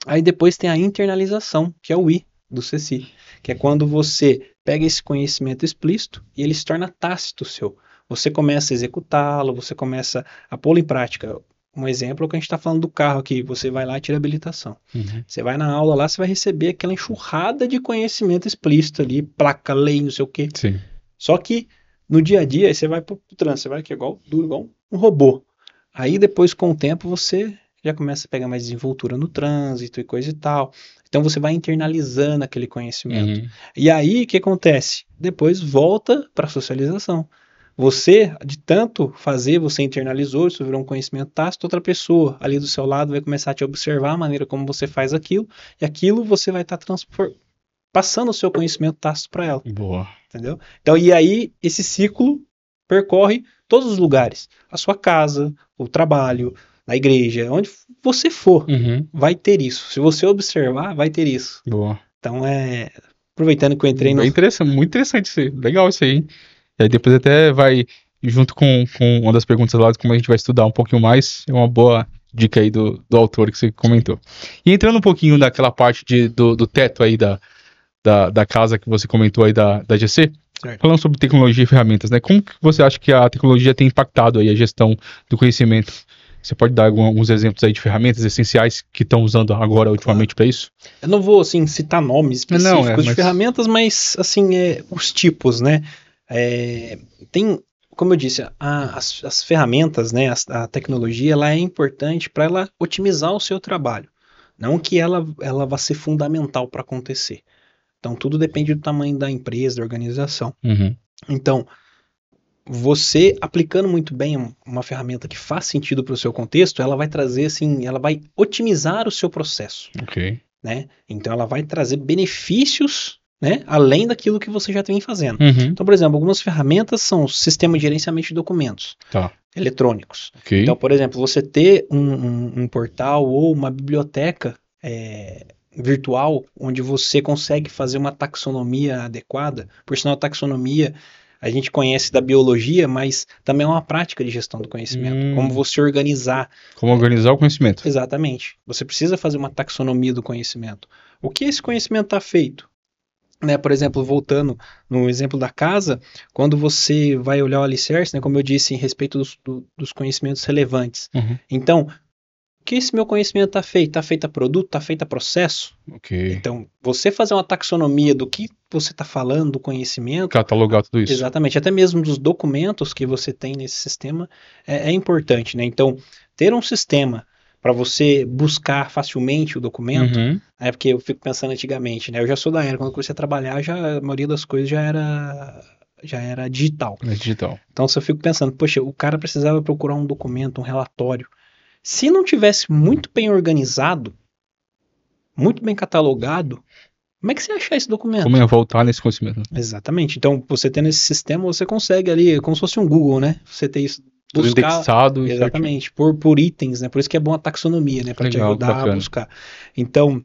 S2: Aí depois tem a internalização, que é o I do CC, que é quando você pega esse conhecimento explícito e ele se torna tácito seu você começa a executá-lo, você começa a pô-lo em prática. Um exemplo é o que a gente está falando do carro aqui. Você vai lá e tira habilitação. Uhum. Você vai na aula lá, você vai receber aquela enxurrada de conhecimento explícito ali, placa, lei, não sei o quê.
S1: Sim.
S2: Só que no dia a dia, você vai para o trânsito, você vai aqui igual, duro igual um robô. Aí depois, com o tempo, você já começa a pegar mais desenvoltura no trânsito e coisa e tal. Então você vai internalizando aquele conhecimento. Uhum. E aí o que acontece? Depois volta para a socialização. Você, de tanto fazer, você internalizou, isso virou um conhecimento tácito, outra pessoa ali do seu lado vai começar a te observar a maneira como você faz aquilo, e aquilo você vai estar tá passando o seu conhecimento tácito para ela.
S1: Boa.
S2: Entendeu? Então, e aí, esse ciclo percorre todos os lugares. A sua casa, o trabalho, na igreja, onde você for, uhum. vai ter isso. Se você observar, vai ter isso.
S1: Boa.
S2: Então, é... Aproveitando que eu entrei no...
S1: É interessante, muito interessante isso aí. Legal isso aí, hein? E aí depois até vai, junto com, com uma das perguntas lá, como a gente vai estudar um pouquinho mais, é uma boa dica aí do, do autor que você comentou. E entrando um pouquinho naquela parte de, do, do teto aí da, da, da, casa que você comentou aí da, da GC, certo. falando sobre tecnologia e ferramentas, né? Como que você acha que a tecnologia tem impactado aí a gestão do conhecimento? Você pode dar alguns exemplos aí de ferramentas essenciais que estão usando agora ultimamente para isso?
S2: Eu não vou assim citar nomes específicos não, é, mas... de ferramentas, mas assim é, os tipos, né? É, tem, como eu disse, a, as, as, ferramentas, né, a, a, tecnologia, ela é importante para ela otimizar o seu trabalho. Não que ela, ela vá ser fundamental para acontecer. Então, tudo depende do tamanho da empresa, da organização.
S1: Uhum.
S2: Então, você aplicando muito bem uma ferramenta que faz sentido para o seu contexto, ela vai trazer assim, ela vai otimizar o seu processo.
S1: Ok.
S2: Né? Então, ela vai trazer benefícios né? Além daquilo que você já vem fazendo.
S1: Uhum.
S2: Então, por exemplo, algumas ferramentas são o sistema de gerenciamento de documentos
S1: tá.
S2: eletrônicos.
S1: Okay.
S2: Então, por exemplo, você ter um, um, um portal ou uma biblioteca é, virtual onde você consegue fazer uma taxonomia adequada. Por sinal, taxonomia a gente conhece da biologia, mas também é uma prática de gestão do conhecimento. Hum. Como você organizar.
S1: Como organizar o conhecimento.
S2: Exatamente. Você precisa fazer uma taxonomia do conhecimento. O que esse conhecimento está feito? Né, por exemplo, voltando no exemplo da casa, quando você vai olhar o alicerce, né, como eu disse, em respeito dos, do, dos conhecimentos relevantes.
S1: Uhum.
S2: Então, o que esse meu conhecimento está feito? Está feito a produto? Está feito a processo?
S1: Okay.
S2: Então, você fazer uma taxonomia do que você está falando, do conhecimento.
S1: Catalogar tudo isso.
S2: Exatamente, até mesmo dos documentos que você tem nesse sistema é, é importante. Né? Então, ter um sistema para você buscar facilmente o documento, uhum. é porque eu fico pensando antigamente, né? Eu já sou da era, quando eu comecei a trabalhar, já a maioria das coisas já era já era digital.
S1: É digital.
S2: Então, se eu fico pensando, poxa, o cara precisava procurar um documento, um relatório. Se não tivesse muito bem organizado, muito bem catalogado, como é que você achar esse documento?
S1: Como ia voltar nesse conhecimento?
S2: Exatamente. Então, você tendo esse sistema, você consegue ali, como se fosse um Google, né? Você ter isso
S1: buscar, indexado.
S2: Exatamente, por, por itens, né? Por isso que é bom a taxonomia, né? Para te ajudar bacana. a buscar. Então,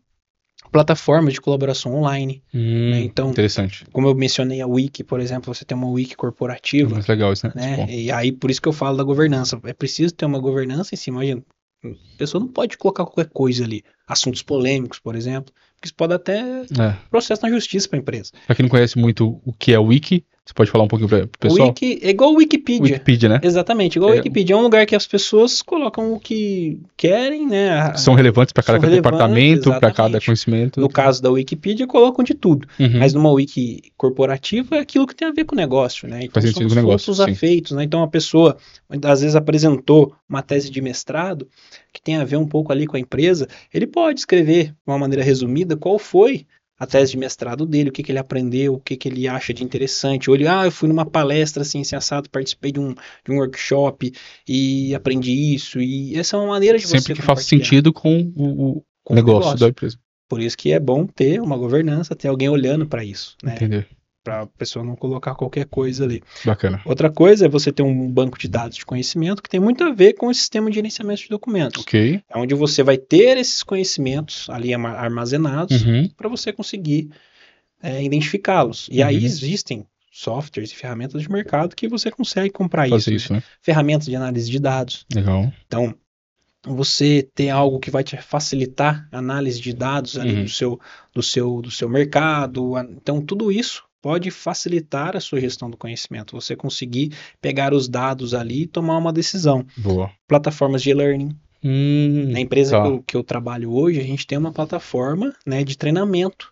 S2: plataformas de colaboração online.
S1: Hum, né? Então, interessante.
S2: como eu mencionei a Wiki, por exemplo, você tem uma Wiki corporativa.
S1: Muito legal isso, né?
S2: né? E aí, por isso que eu falo da governança. É preciso ter uma governança em cima. Imagina, a pessoa não pode colocar qualquer coisa ali. Assuntos polêmicos, por exemplo. Porque isso pode até é. processo na justiça para a empresa.
S1: Para quem não conhece muito o que é Wiki, você pode falar um pouquinho para o pessoal?
S2: Wiki, é igual o Wikipedia.
S1: Wikipedia, né?
S2: Exatamente, igual o é. Wikipedia. É um lugar que as pessoas colocam o que querem, né?
S1: São relevantes para cada departamento, para cada conhecimento.
S2: No caso da Wikipedia, colocam de tudo. Uhum. Mas numa Wiki corporativa é aquilo que tem a ver com o negócio, né? Então,
S1: Faz sentido com o negócio.
S2: Os afeitos, né? Então a pessoa, às vezes, apresentou uma tese de mestrado que tem a ver um pouco ali com a empresa. Ele pode escrever, de uma maneira resumida, qual foi a tese de mestrado dele, o que, que ele aprendeu, o que, que ele acha de interessante. Ou ele, ah, eu fui numa palestra assim, assado, participei de um, de um workshop e aprendi isso. E essa é uma maneira de
S1: Sempre você. Sempre que faça sentido com o, o negócio, negócio, da empresa.
S2: Por isso que é bom ter uma governança, ter alguém olhando para isso. Né?
S1: Entender
S2: para a pessoa não colocar qualquer coisa ali.
S1: Bacana.
S2: Outra coisa é você ter um banco de dados de conhecimento que tem muito a ver com o sistema de gerenciamento de documentos.
S1: Ok.
S2: É onde você vai ter esses conhecimentos ali armazenados uhum. para você conseguir é, identificá-los. E uhum. aí existem softwares e ferramentas de mercado que você consegue comprar
S1: Fazer
S2: isso.
S1: isso né?
S2: Ferramentas de análise de dados.
S1: Legal.
S2: Então, você ter algo que vai te facilitar a análise de dados ali uhum. do, seu, do, seu, do seu mercado. Então, tudo isso pode facilitar a sua gestão do conhecimento. Você conseguir pegar os dados ali e tomar uma decisão.
S1: Boa.
S2: Plataformas de e-learning.
S1: Hum,
S2: Na empresa tá. que, eu, que, eu, trabalho hoje, a gente tem uma plataforma né, de treinamento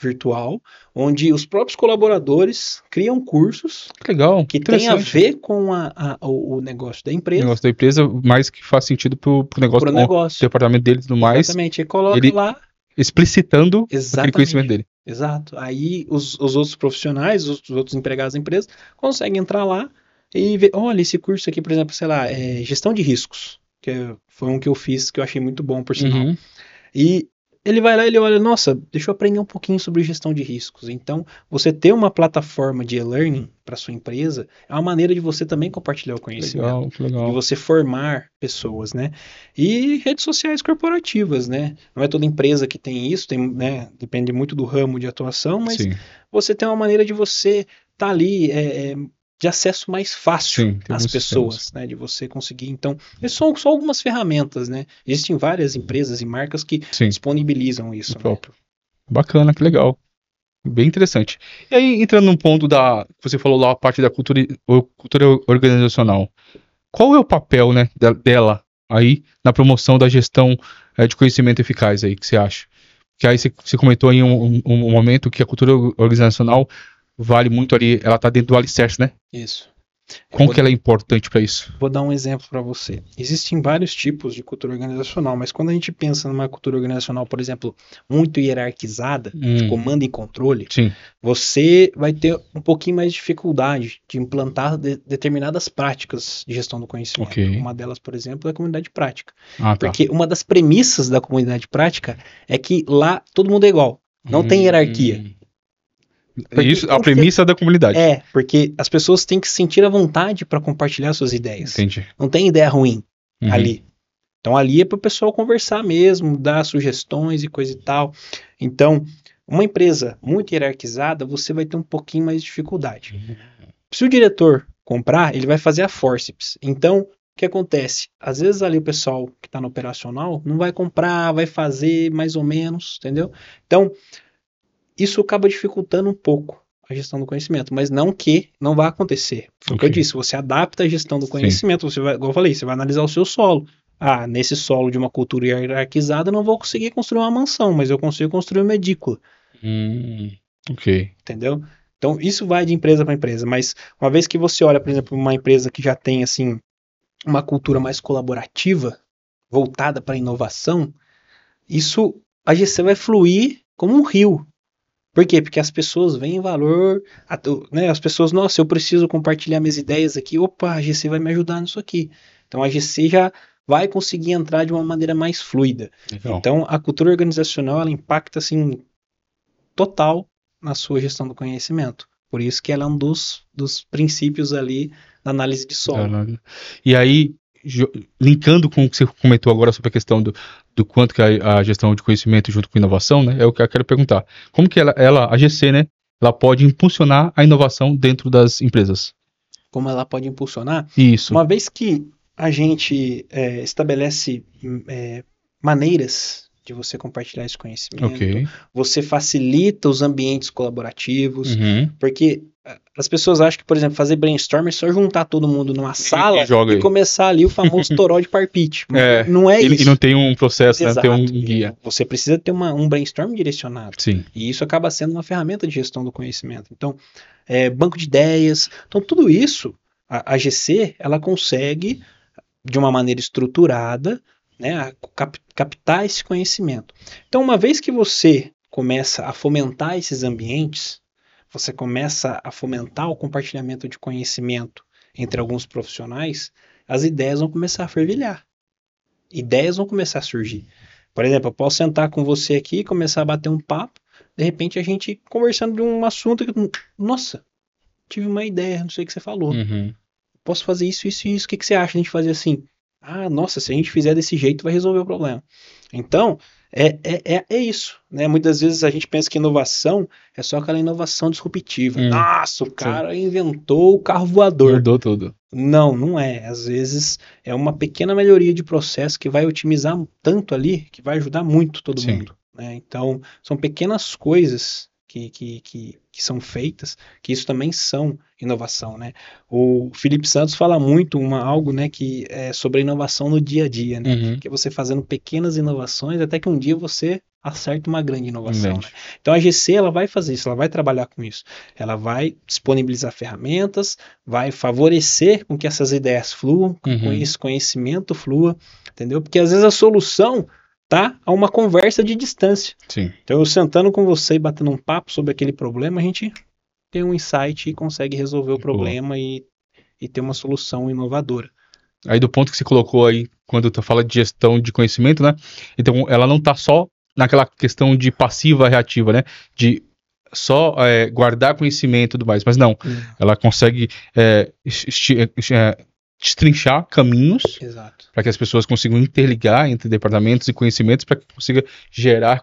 S2: virtual, onde os próprios colaboradores criam cursos
S1: Legal,
S2: que tem a ver com a, a, o, negócio da empresa. O
S1: negócio da empresa, mais que faz sentido para o negócio, negócio. o departamento dele e tudo mais.
S2: Exatamente, e coloca ele lá
S1: explicitando Exatamente. aquele conhecimento dele.
S2: Exato. Aí os, os outros profissionais, os, os, outros empregados da empresa, conseguem entrar lá e ver, olha, esse curso aqui, por exemplo, sei lá, é gestão de riscos, que foi um que eu fiz que eu achei muito bom, por sinal. Uhum. E ele vai lá e ele olha, nossa, deixa eu aprender um pouquinho sobre gestão de riscos. Então, você ter uma plataforma de e-learning para sua empresa é uma maneira de você também compartilhar o conhecimento,
S1: legal, legal.
S2: de você formar pessoas, né? E redes sociais corporativas, né? Não é toda empresa que tem isso, tem, né? Depende muito do ramo de atuação, mas Sim. você tem uma maneira de você estar tá ali é, é, de acesso mais fácil Sim, às pessoas, né, de você conseguir. Então, são só algumas ferramentas, né? Existem várias empresas e marcas que Sim. disponibilizam isso. Né?
S1: Bacana, que legal. Bem interessante. E aí, entrando num ponto da. Você falou lá a parte da cultura, cultura organizacional. Qual é o papel né, dela aí na promoção da gestão é, de conhecimento eficaz aí, que você acha? Que aí você, você comentou em um, um, um momento que a cultura organizacional vale muito ali, ela tá dentro do alicerce, né?
S2: Isso.
S1: Como que ela é importante para isso?
S2: Vou dar um exemplo para você. Existem vários tipos de cultura organizacional, mas quando a gente pensa numa cultura organizacional, por exemplo, muito hierarquizada, hum. de comando e controle,
S1: Sim.
S2: você vai ter um pouquinho mais de dificuldade de implantar de, determinadas práticas de gestão do conhecimento.
S1: Okay.
S2: Uma delas, por exemplo, é a comunidade prática.
S1: Ah,
S2: tá. Porque uma das premissas da comunidade prática é que lá todo mundo é igual. Não hum. tem hierarquia.
S1: Porque Isso, a premissa que... da comunidade.
S2: É, porque as pessoas têm que sentir a vontade para compartilhar suas ideias.
S1: Entendi.
S2: Não tem ideia ruim uhum. ali. Então ali é para o pessoal conversar mesmo, dar sugestões e coisa e tal. Então, uma empresa muito hierarquizada, você vai ter um pouquinho mais de dificuldade. Uhum. Se o diretor comprar, ele vai fazer a forceps. Então, o que acontece? Às vezes ali o pessoal que está no operacional não vai comprar, vai fazer mais ou menos, entendeu? Então, isso acaba dificultando um pouco a gestão do conhecimento, mas não que não vá acontecer. Foi okay. o que eu disse, você adapta a gestão do conhecimento, Sim. você vai, como eu falei, você vai analisar o seu solo. Ah, nesse solo de uma cultura hierarquizada, eu não vou conseguir construir uma mansão, mas eu consigo construir uma edícula.
S1: Hum, ok.
S2: Entendeu? Então, isso vai de empresa para empresa, mas uma vez que você olha, por exemplo, uma empresa que já tem, assim, uma cultura mais colaborativa, voltada para inovação, isso a GC vai fluir como um rio. Por quê? Porque as pessoas veem valor, né? As pessoas, nossa, eu preciso compartilhar minhas ideias aqui, opa, a GC vai me ajudar nisso aqui. Então a GC já vai conseguir entrar de uma maneira mais fluida. Legal. Então a cultura organizacional ela impacta assim total na sua gestão do conhecimento. Por isso que ela é um dos, dos princípios ali da análise de solo.
S1: E aí, linkando com o que você comentou agora sobre a questão do, do quanto que a, a, gestão de conhecimento junto com inovação, né, é o que eu quero perguntar. Como que ela, ela, a GC, né, ela pode impulsionar a inovação dentro das empresas?
S2: Como ela pode impulsionar?
S1: Isso.
S2: Uma vez que a gente é, estabelece é, maneiras de você compartilhar esse conhecimento, okay. você facilita os ambientes colaborativos, uhum. porque as pessoas acham que, por exemplo, fazer brainstorm é só juntar todo mundo numa sala e, e começar ali o famoso [LAUGHS] toró de parpite.
S1: É, não é isso. E não tem um processo, né, tem um guia.
S2: Você precisa ter uma, um brainstorm direcionado.
S1: Sim.
S2: E isso acaba sendo uma ferramenta de gestão do conhecimento. Então, é, banco de ideias. Então, tudo isso, a, a GC, ela consegue, de uma maneira estruturada, né, cap, captar esse conhecimento. Então, uma vez que você começa a fomentar esses ambientes, você começa a fomentar o compartilhamento de conhecimento entre alguns profissionais, as ideias vão começar a fervilhar. Ideias vão começar a surgir. Por exemplo, eu posso sentar com você aqui e começar a bater um papo, de repente a gente conversando de um assunto que, nossa, tive uma ideia, não sei o que você falou. Uhum. Posso fazer isso, isso e isso, o que, que você acha de a gente fazer assim? Ah, nossa, se a gente fizer desse jeito vai resolver o problema. Então, é, é, é, é, isso. Né? Muitas vezes a gente pensa que inovação é só aquela inovação disruptiva. Hum, Nossa, o cara sim. inventou o carro voador.
S1: Mudou tudo.
S2: Não, não é. Às vezes é uma pequena melhoria de processo que vai otimizar tanto ali que vai ajudar muito todo sim. mundo. Né? Então, são pequenas coisas que, que, que, que, são feitas, que isso também são inovação, né? O Felipe Santos fala muito uma, algo, né, que é sobre inovação no dia a dia, né? Uhum. Que é você fazendo pequenas inovações até que um dia você acerta uma grande inovação. Né? Então a GC ela vai fazer isso, ela vai trabalhar com isso. Ela vai disponibilizar ferramentas, vai favorecer com que essas ideias fluam, com uhum. esse conhecimento flua, entendeu? Porque às vezes a solução tá a uma conversa de distância.
S1: Sim.
S2: Então, eu sentando com você e batendo um papo sobre aquele problema, a gente tem um insight e consegue resolver o problema e, e ter uma solução inovadora.
S1: Aí do ponto que você colocou aí, quando tu fala de gestão de conhecimento, né? Então, ela não tá só naquela questão de passiva reativa, né? De só é, guardar conhecimento e tudo mais, mas não. Hum. Ela consegue é, destrinchar caminhos para que as pessoas consigam interligar entre departamentos e conhecimentos para que consiga gerar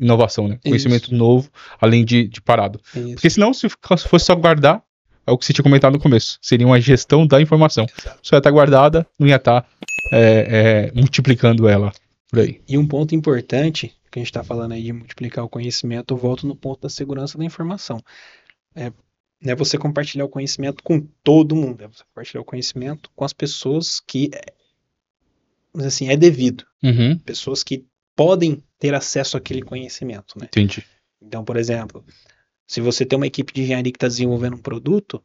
S1: inovação, né? conhecimento novo, além de, de parado. Isso. Porque senão, se fosse só guardar, é o que você tinha comentado no começo, seria uma gestão da informação. Exato. Só ia estar guardada, não ia estar é, é, multiplicando ela por aí.
S2: E um ponto importante, que a gente está falando aí de multiplicar o conhecimento, eu volto no ponto da segurança da informação. É, é você compartilhar o conhecimento com todo mundo, é você compartilhar o conhecimento com as pessoas que, assim, é devido.
S1: Uhum.
S2: Pessoas que podem ter acesso àquele conhecimento, né?
S1: Entendi.
S2: Então, por exemplo, se você tem uma equipe de engenharia que está desenvolvendo um produto,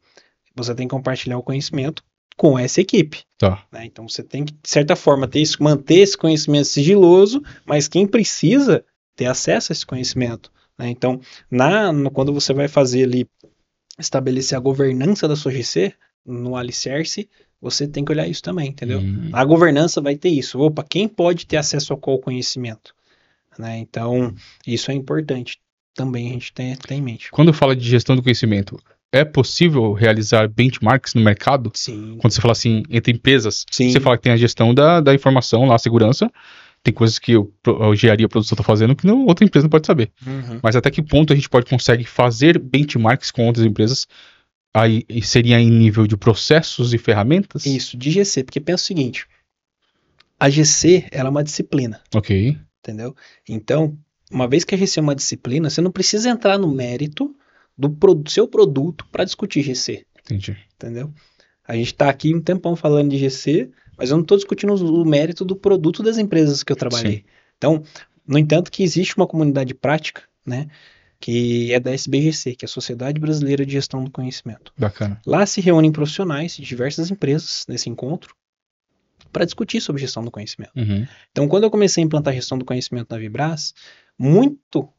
S2: você tem que compartilhar o conhecimento com essa equipe.
S1: Tá.
S2: Né? Então você tem que, de certa forma, ter isso, manter esse conhecimento sigiloso, mas quem precisa ter acesso a esse conhecimento. Né? Então, na, no, quando você vai fazer ali estabelecer a governança da sua GC no alicerce, você tem que olhar isso também, entendeu? Hum. A governança vai ter isso. Opa, quem pode ter acesso a qual conhecimento? Né? Então, isso é importante também a gente tem, tem em mente.
S1: Quando fala de gestão do conhecimento, é possível realizar benchmarks no mercado?
S2: Sim.
S1: Quando você fala assim, entre empresas,
S2: Sim.
S1: você fala que tem a gestão da, da informação lá, a segurança, tem coisas que eu, a engenharia a produção está fazendo que não, outra empresa não pode saber. Uhum. Mas até que ponto a gente pode consegue fazer benchmarks com outras empresas? Aí seria em nível de processos e ferramentas?
S2: Isso, de GC, porque pensa o seguinte: a GC ela é uma disciplina.
S1: Ok.
S2: Entendeu? Então, uma vez que a GC é uma disciplina, você não precisa entrar no mérito do, pro, seu produto para discutir GC.
S1: Entendi.
S2: Entendeu? A gente está aqui um tempão falando de GC, mas eu não estou discutindo o mérito do produto das empresas que eu trabalhei. Sim. Então, no entanto, que existe uma comunidade prática, né? Que é da SBGC, que é a Sociedade Brasileira de Gestão do Conhecimento.
S1: Bacana.
S2: Lá se reúnem profissionais de diversas empresas nesse encontro para discutir sobre gestão do conhecimento.
S1: Uhum.
S2: Então, quando eu comecei a implantar gestão do conhecimento na Vibras, muito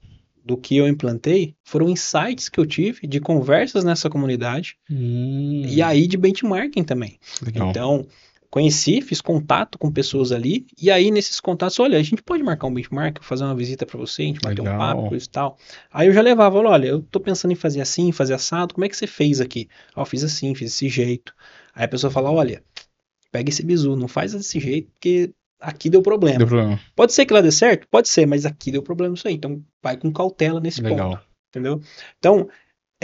S2: do que eu implantei foram insights que eu tive de conversas nessa comunidade
S1: hum.
S2: e aí de benchmarking também.
S1: Legal.
S2: Então, conheci, fiz contato com pessoas ali, e aí nesses contatos, olha, a gente pode marcar um benchmark, fazer uma visita para você, a gente bater um papo e tal. Aí eu já levava, olha, eu tô pensando em fazer assim, fazer assado, como é que você fez aqui? Ah, eu fiz assim, fiz desse jeito. Aí a pessoa fala, olha, pega esse bizu, não faz desse jeito, porque aqui deu problema.
S1: Deu problema.
S2: Pode ser que lá dê certo? Pode ser, mas aqui deu problema isso aí. Então vai com cautela nesse
S1: Legal.
S2: ponto. Entendeu? Então,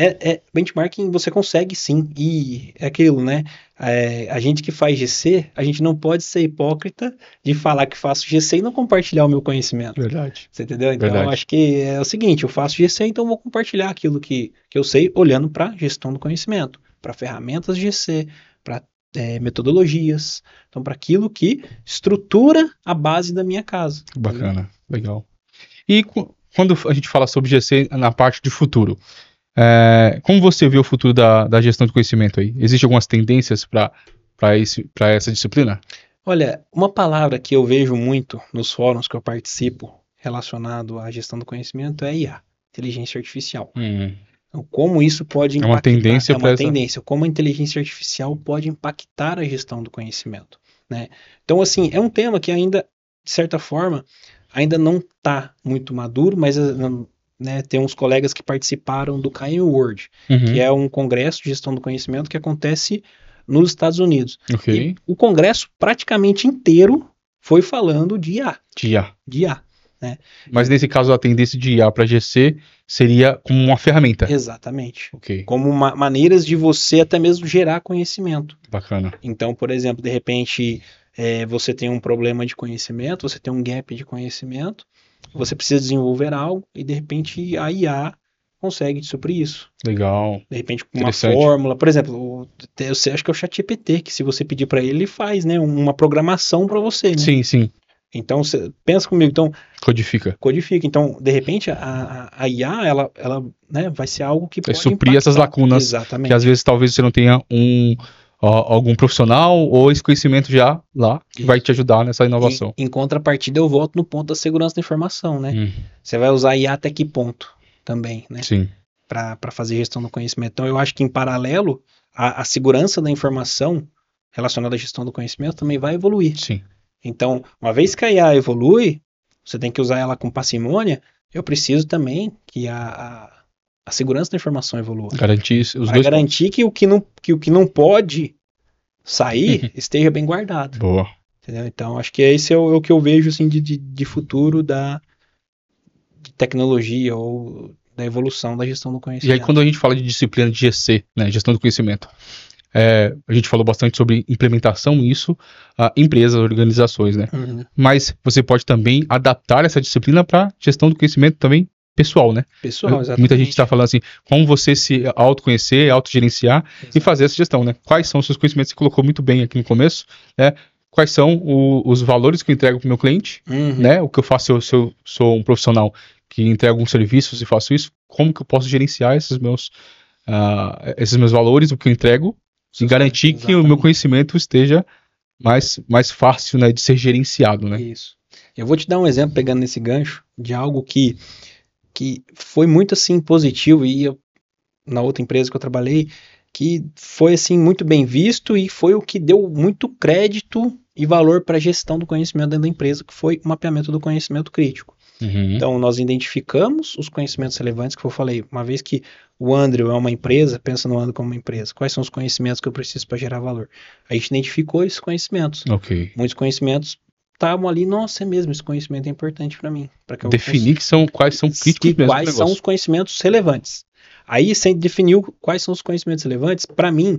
S2: é, é, benchmarking você consegue sim. E é aquilo, né? É, a gente que faz GC, a gente não pode ser hipócrita de falar que faço GC e não compartilhar o meu conhecimento.
S1: Verdade.
S2: Você entendeu? Então,
S1: Verdade.
S2: eu acho que é o seguinte: eu faço GC, então vou compartilhar aquilo que, que eu sei, olhando para gestão do conhecimento, para ferramentas GC, para é, metodologias, então para aquilo que estrutura a base da minha casa.
S1: Bacana, legal. E quando a gente fala sobre GC na parte de futuro, é, como você vê o futuro da, da gestão de conhecimento aí? Existem algumas tendências para essa disciplina?
S2: Olha, uma palavra que eu vejo muito nos fóruns que eu participo relacionado à gestão do conhecimento é IA, inteligência artificial. Então, como isso pode
S1: É
S2: impactar,
S1: uma tendência
S2: é uma
S1: essa-
S2: tendência, como a inteligência artificial pode impactar a gestão do conhecimento, né? Então, assim, é um tema que ainda, de certa forma, ainda não está muito maduro, mas eh, né, tem uns colegas que participaram do KM World,
S1: Uhum.
S2: que é um congresso de gestão do conhecimento que acontece nos Estados Unidos.
S1: Ok.
S2: E o congresso praticamente inteiro foi falando de IA,
S1: De IA.
S2: de IA.
S1: Mas nesse caso, a tendência de IA para GC seria como uma ferramenta.
S2: Exatamente.
S1: Ok,
S2: Como ma- maneiras de você até mesmo gerar conhecimento.
S1: bacana.
S2: Então, por exemplo, de repente é, você tem um problema de conhecimento, você tem um gap de conhecimento, você precisa desenvolver algo e de repente a IA consegue suprir isso.
S1: Legal.
S2: De repente, com uma fórmula, por exemplo, eu sei, acho que é o ChatGPT, que se você pedir para ele, ele faz, né, uma programação para você, né?
S1: Sim, sim.
S2: Então, você, pensa comigo, então,
S1: Codifica.
S2: codifica. Então, de repente, a, a, a IA, ela, ela né, vai ser algo que
S1: Vai
S2: pode
S1: suprir essas
S2: impactar.
S1: lacunas
S2: Exatamente.
S1: Que às vezes talvez você não tenha um ó, algum profissional ou esse conhecimento já lá que
S2: Isso.
S1: vai te ajudar nessa inovação.
S2: Em, em contrapartida, eu volto no ponto da segurança da informação, né?
S1: Hum,
S2: Você vai usar IA até que ponto também, né?
S1: sim.
S2: Para fazer gestão do conhecimento. Então, eu acho que em paralelo, a, a segurança da informação relacionada à gestão do conhecimento também vai evoluir.
S1: Sim.
S2: Então, uma vez que a IA evolui, você tem que usar ela com parcimônia, eu preciso também que a, a, a segurança da informação evolua.
S1: Garantir os dois
S2: garantir que o que, não, que o que não pode sair esteja bem guardado.
S1: Boa.
S2: Entendeu? Então, acho que esse é o, é o que eu vejo assim, de, de, de futuro da de tecnologia ou da evolução da gestão do
S1: E
S2: conhecimento.
S1: aí, quando a gente fala de disciplina de GC, né, gestão do conhecimento, é, a gente falou bastante sobre implementação isso a empresas, organizações, né?
S2: Uhum.
S1: Mas você pode também adaptar essa disciplina para gestão do conhecimento também pessoal, né?
S2: Pessoal, exatamente.
S1: Muita gente está falando assim, como você se autoconhecer, autogerenciar e fazer essa gestão, né? Quais são os seus conhecimentos? Você colocou muito bem aqui no começo, né? Quais são o- os valores que eu entrego para o meu cliente,
S2: Uhum.
S1: né? O que eu faço se eu, se eu sou um profissional que entrega alguns serviços e faço isso, como que eu posso gerenciar esses meus, ah, esses meus valores, o que eu entrego, e garantir que o meu
S2: Exatamente.
S1: conhecimento esteja mais, mais fácil, né, de ser gerenciado, né?
S2: Isso. Eu vou te dar um exemplo pegando nesse gancho de algo que, que foi muito assim positivo e eu, na outra empresa que eu trabalhei, que foi assim muito bem visto e foi o que deu muito crédito e valor para a gestão do conhecimento dentro da empresa, que foi o mapeamento do conhecimento crítico.
S1: Uhum.
S2: Então, nós identificamos os conhecimentos relevantes que eu falei. Uma vez que o Andrew é uma empresa, pensa no Andrew como uma empresa. Quais são os conhecimentos que eu preciso para gerar valor? A gente identificou esses conhecimentos.
S1: Ok.
S2: Muitos conhecimentos estavam ali, nossa, é mesmo, esse conhecimento é importante para mim. Para que eu
S1: Definir que são, quais são críticos
S2: que quais são os conhecimentos relevantes. Aí, você definiu quais são os conhecimentos relevantes, para mim,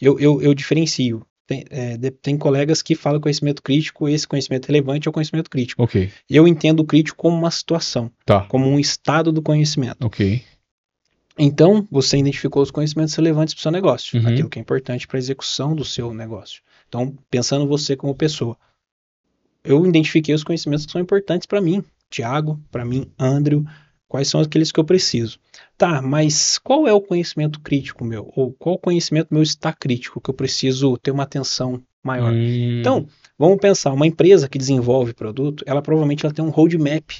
S2: eu, eu, eu diferencio. Tem, é, de- tem colegas que falam conhecimento crítico, esse conhecimento relevante é o conhecimento crítico.
S1: Ok,
S2: Eu entendo o crítico como uma situação,
S1: tá.
S2: como um estado do conhecimento.
S1: Ok.
S2: Então, você identificou os conhecimentos relevantes para o seu negócio,
S1: Uhum.
S2: aquilo que é importante para a execução do seu negócio. Então, pensando você como pessoa, eu identifiquei os conhecimentos que são importantes para mim, Tiago, para mim, Andrew, quais são aqueles que eu preciso. Tá, mas qual é o conhecimento crítico meu? Ou qual conhecimento meu está crítico que eu preciso ter uma atenção maior?
S1: Hum,
S2: Então, vamos pensar, uma empresa que desenvolve produto, ela provavelmente ela tem um roadmap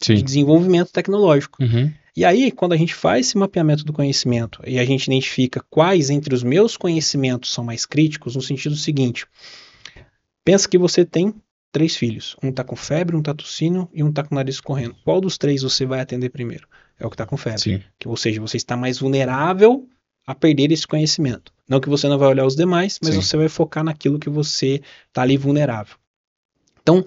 S1: Sim.
S2: de desenvolvimento tecnológico.
S1: Uhum.
S2: E aí, quando a gente faz esse mapeamento do conhecimento e a gente identifica quais entre os meus conhecimentos são mais críticos, no sentido seguinte: pensa que você tem três filhos. Um tá com febre, um tá tossindo e um tá com o nariz correndo. Qual dos três você vai atender primeiro? É o que tá com febre.
S1: Sim.
S2: Que, ou seja, você está mais vulnerável a perder esse conhecimento. Não que você não vai olhar os demais, mas
S1: Sim.
S2: você vai focar naquilo que você tá ali vulnerável. Então,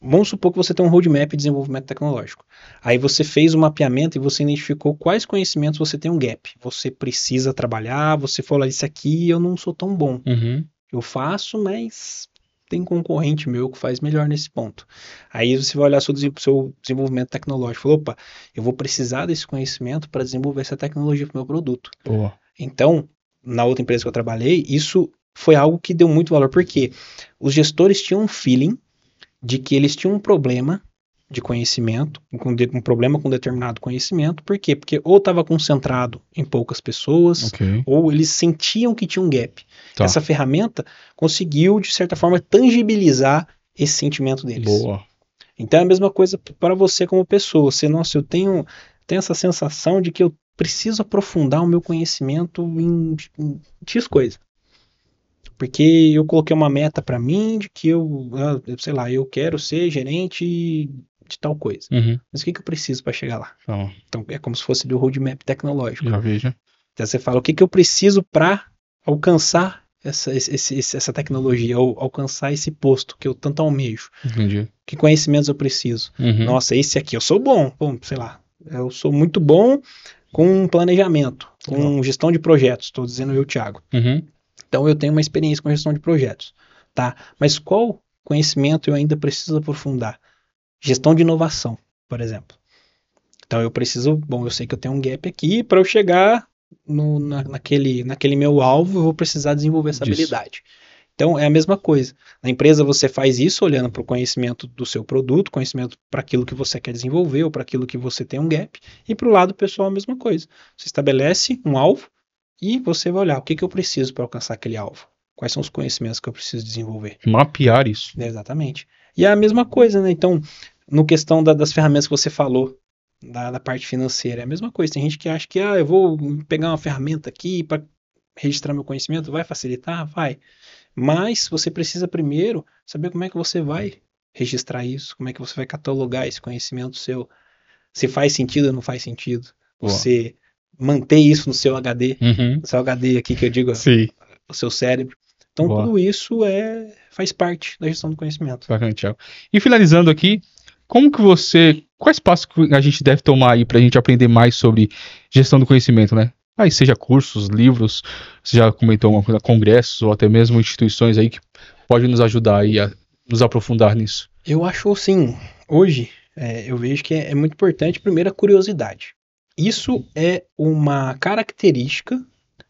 S2: vamos supor que você tem um roadmap de desenvolvimento tecnológico. Aí você fez o mapeamento e você identificou quais conhecimentos você tem um gap. Você precisa trabalhar, você falou, isso aqui eu não sou tão bom.
S1: Uhum.
S2: Eu faço, mas tem concorrente meu que faz melhor nesse ponto. Aí você vai olhar seu, seu desenvolvimento tecnológico. Falou, opa, eu vou precisar desse conhecimento para desenvolver essa tecnologia para o meu produto.
S1: Boa.
S2: Então, na outra empresa que eu trabalhei, isso foi algo que deu muito valor, porque os gestores tinham um feeling de que eles tinham um problema de conhecimento, com de- um problema com determinado conhecimento. Por quê? Porque ou estava concentrado em poucas pessoas,
S1: Ok.
S2: ou eles sentiam que tinha um gap.
S1: Tá.
S2: Essa ferramenta conseguiu, de certa forma, tangibilizar esse sentimento deles.
S1: Boa.
S2: Então é a mesma coisa para você como pessoa. Você, nossa, eu tenho, tenho essa sensação de que eu preciso aprofundar o meu conhecimento em, em X coisa. Porque eu coloquei uma meta para mim de que eu, ah, eu, sei lá, eu quero ser gerente de tal coisa.
S1: Uhum.
S2: Mas o que, que eu preciso para chegar lá?
S1: Então,
S2: Então é como se fosse do roadmap tecnológico.
S1: já vejo.
S2: Então você fala, o que, que eu preciso para alcançar essa, esse- essa tecnologia, ou alcançar esse posto que eu tanto almejo?
S1: Entendi.
S2: Que conhecimentos eu preciso?
S1: Uhum.
S2: Nossa, esse aqui eu sou bom. Bom, sei lá, eu sou muito bom com planejamento, com gestão de projetos. Estou dizendo eu, Thiago.
S1: Uhum.
S2: Então eu tenho uma experiência com gestão de projetos, tá? Mas qual conhecimento eu ainda preciso aprofundar? Gestão de inovação, por exemplo. Então eu preciso, bom, eu sei que eu tenho um gap aqui para eu chegar no, na- naquele, naquele meu alvo, eu vou precisar desenvolver essa
S1: Disso.
S2: habilidade. Então é a mesma coisa. Na empresa você faz isso olhando para o conhecimento do seu produto, conhecimento para aquilo que você quer desenvolver ou para aquilo que você tem um gap, e para o lado pessoal a mesma coisa. Você estabelece um alvo e você vai olhar o que, que eu preciso para alcançar aquele alvo. Quais são os conhecimentos que eu preciso desenvolver?
S1: Mapear isso.
S2: Exatamente. E é a mesma coisa, né? Então, no questão da- das ferramentas que você falou, da, da parte financeira, é a mesma coisa. Tem gente que acha que, ah, eu vou pegar uma ferramenta aqui para registrar meu conhecimento, vai facilitar? Vai. Mas você precisa primeiro saber como é que você vai registrar isso, como é que você vai catalogar esse conhecimento seu, se faz sentido ou não faz sentido.
S1: Boa.
S2: Você manter isso no seu HD,
S1: Uhum.
S2: no seu HD aqui que eu digo,
S1: Sim.
S2: o seu cérebro. Então
S1: Boa.
S2: tudo isso é faz parte da gestão do conhecimento.
S1: Bacana, Thiago. E finalizando aqui, como que você. Quais passos que a gente deve tomar aí pra gente aprender mais sobre gestão do conhecimento, né? Aí seja cursos, livros, você já comentou uma coisa, congressos ou até mesmo instituições aí que podem nos ajudar aí a nos aprofundar nisso.
S2: Eu acho assim, hoje é, eu vejo que é, é muito importante, primeiro, a curiosidade. Isso é uma característica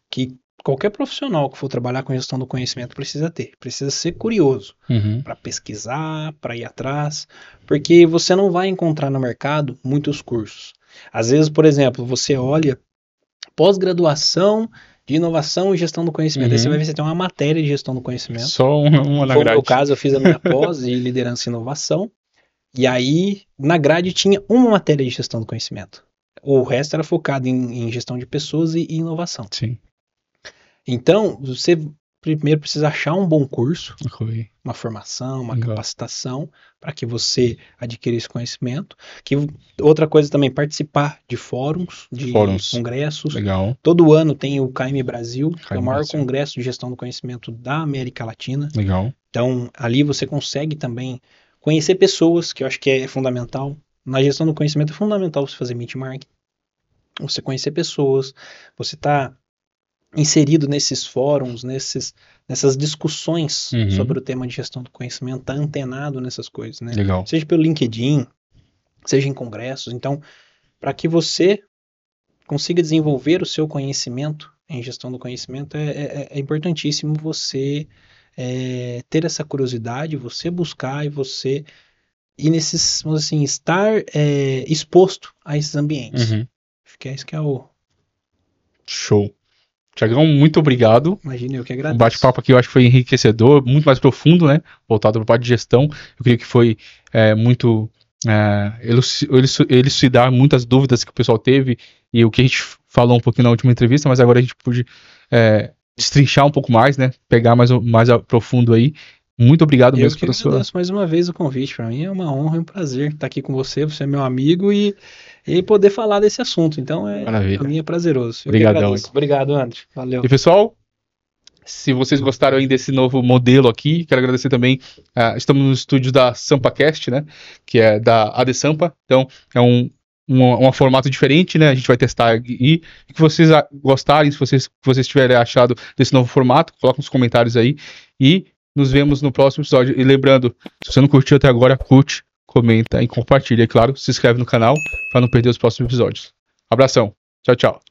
S2: que qualquer profissional que for trabalhar com gestão do conhecimento precisa ter. Precisa ser curioso
S1: Uhum.
S2: para pesquisar, para ir atrás, porque você não vai encontrar no mercado muitos cursos. Às vezes, por exemplo, você olha pós-graduação de inovação e gestão do conhecimento. Aí
S1: Uhum.
S2: você vai ver que tem uma matéria de gestão do conhecimento.
S1: Só uma, uma na
S2: Foi o meu
S1: grade.
S2: caso, eu fiz a minha pós de liderança e inovação. E aí, na grade, tinha uma matéria de gestão do conhecimento. O resto era focado em, em gestão de pessoas e, e inovação.
S1: Sim.
S2: Então, você primeiro precisa achar um bom curso,
S1: Ok.
S2: uma formação, uma
S1: Legal.
S2: capacitação, para que você adquira esse conhecimento. Que outra coisa também, participar de fóruns, de
S1: Fóruns.
S2: congressos.
S1: Legal.
S2: Todo ano tem o KM Brasil, que é
S1: KM
S2: o maior
S1: Brasil.
S2: congresso de gestão do conhecimento da América Latina.
S1: Legal.
S2: Então, ali você consegue também conhecer pessoas, que eu acho que é fundamental. Na gestão do conhecimento é fundamental você fazer benchmark. Você conhecer pessoas, você tá inserido nesses fóruns, nesses, nessas discussões
S1: Uhum.
S2: sobre o tema de gestão do conhecimento, tá antenado nessas coisas, né?
S1: Legal.
S2: Seja pelo LinkedIn, seja em congressos. Então, para que você consiga desenvolver o seu conhecimento em gestão do conhecimento, é, é- é importantíssimo você é, ter essa curiosidade, você buscar e você ir nesses, assim, estar é, exposto a esses ambientes.
S1: Uhum.
S2: Acho que é isso que é o.
S1: Show. Tiagão, muito obrigado.
S2: Imagina, eu que agradeço.
S1: O bate-papo aqui eu acho que foi enriquecedor, muito mais profundo, né? Voltado para a parte de gestão. Eu creio que foi é, muito é, elucidar muitas dúvidas que o pessoal teve e o que a gente falou um pouquinho na última entrevista, mas agora a gente pôde é, destrinchar um pouco mais, né? Pegar mais, mais profundo aí. Muito obrigado
S2: eu
S1: mesmo
S2: pela sua. mais uma vez o convite. Para mim é uma honra e um prazer estar aqui com você. Você é meu amigo e, e poder falar desse assunto. Então é, para mim é prazeroso.
S1: Obrigadão.
S2: Obrigado, André. Valeu.
S1: E pessoal, se vocês gostaram aí desse novo modelo aqui, quero agradecer também. Uh, estamos no estúdio da SampaCast, né? Que é da AD Sampa. Então, é um, um, um formato diferente, né? A gente vai testar e que vocês gostarem, se vocês, se vocês tiverem achado desse novo formato, coloca nos comentários aí. E nos vemos no próximo episódio. E lembrando, se você não curtiu até agora, curte, comenta e compartilha. E claro, se inscreve no canal para não perder os próximos episódios. Abração. Tchau, tchau.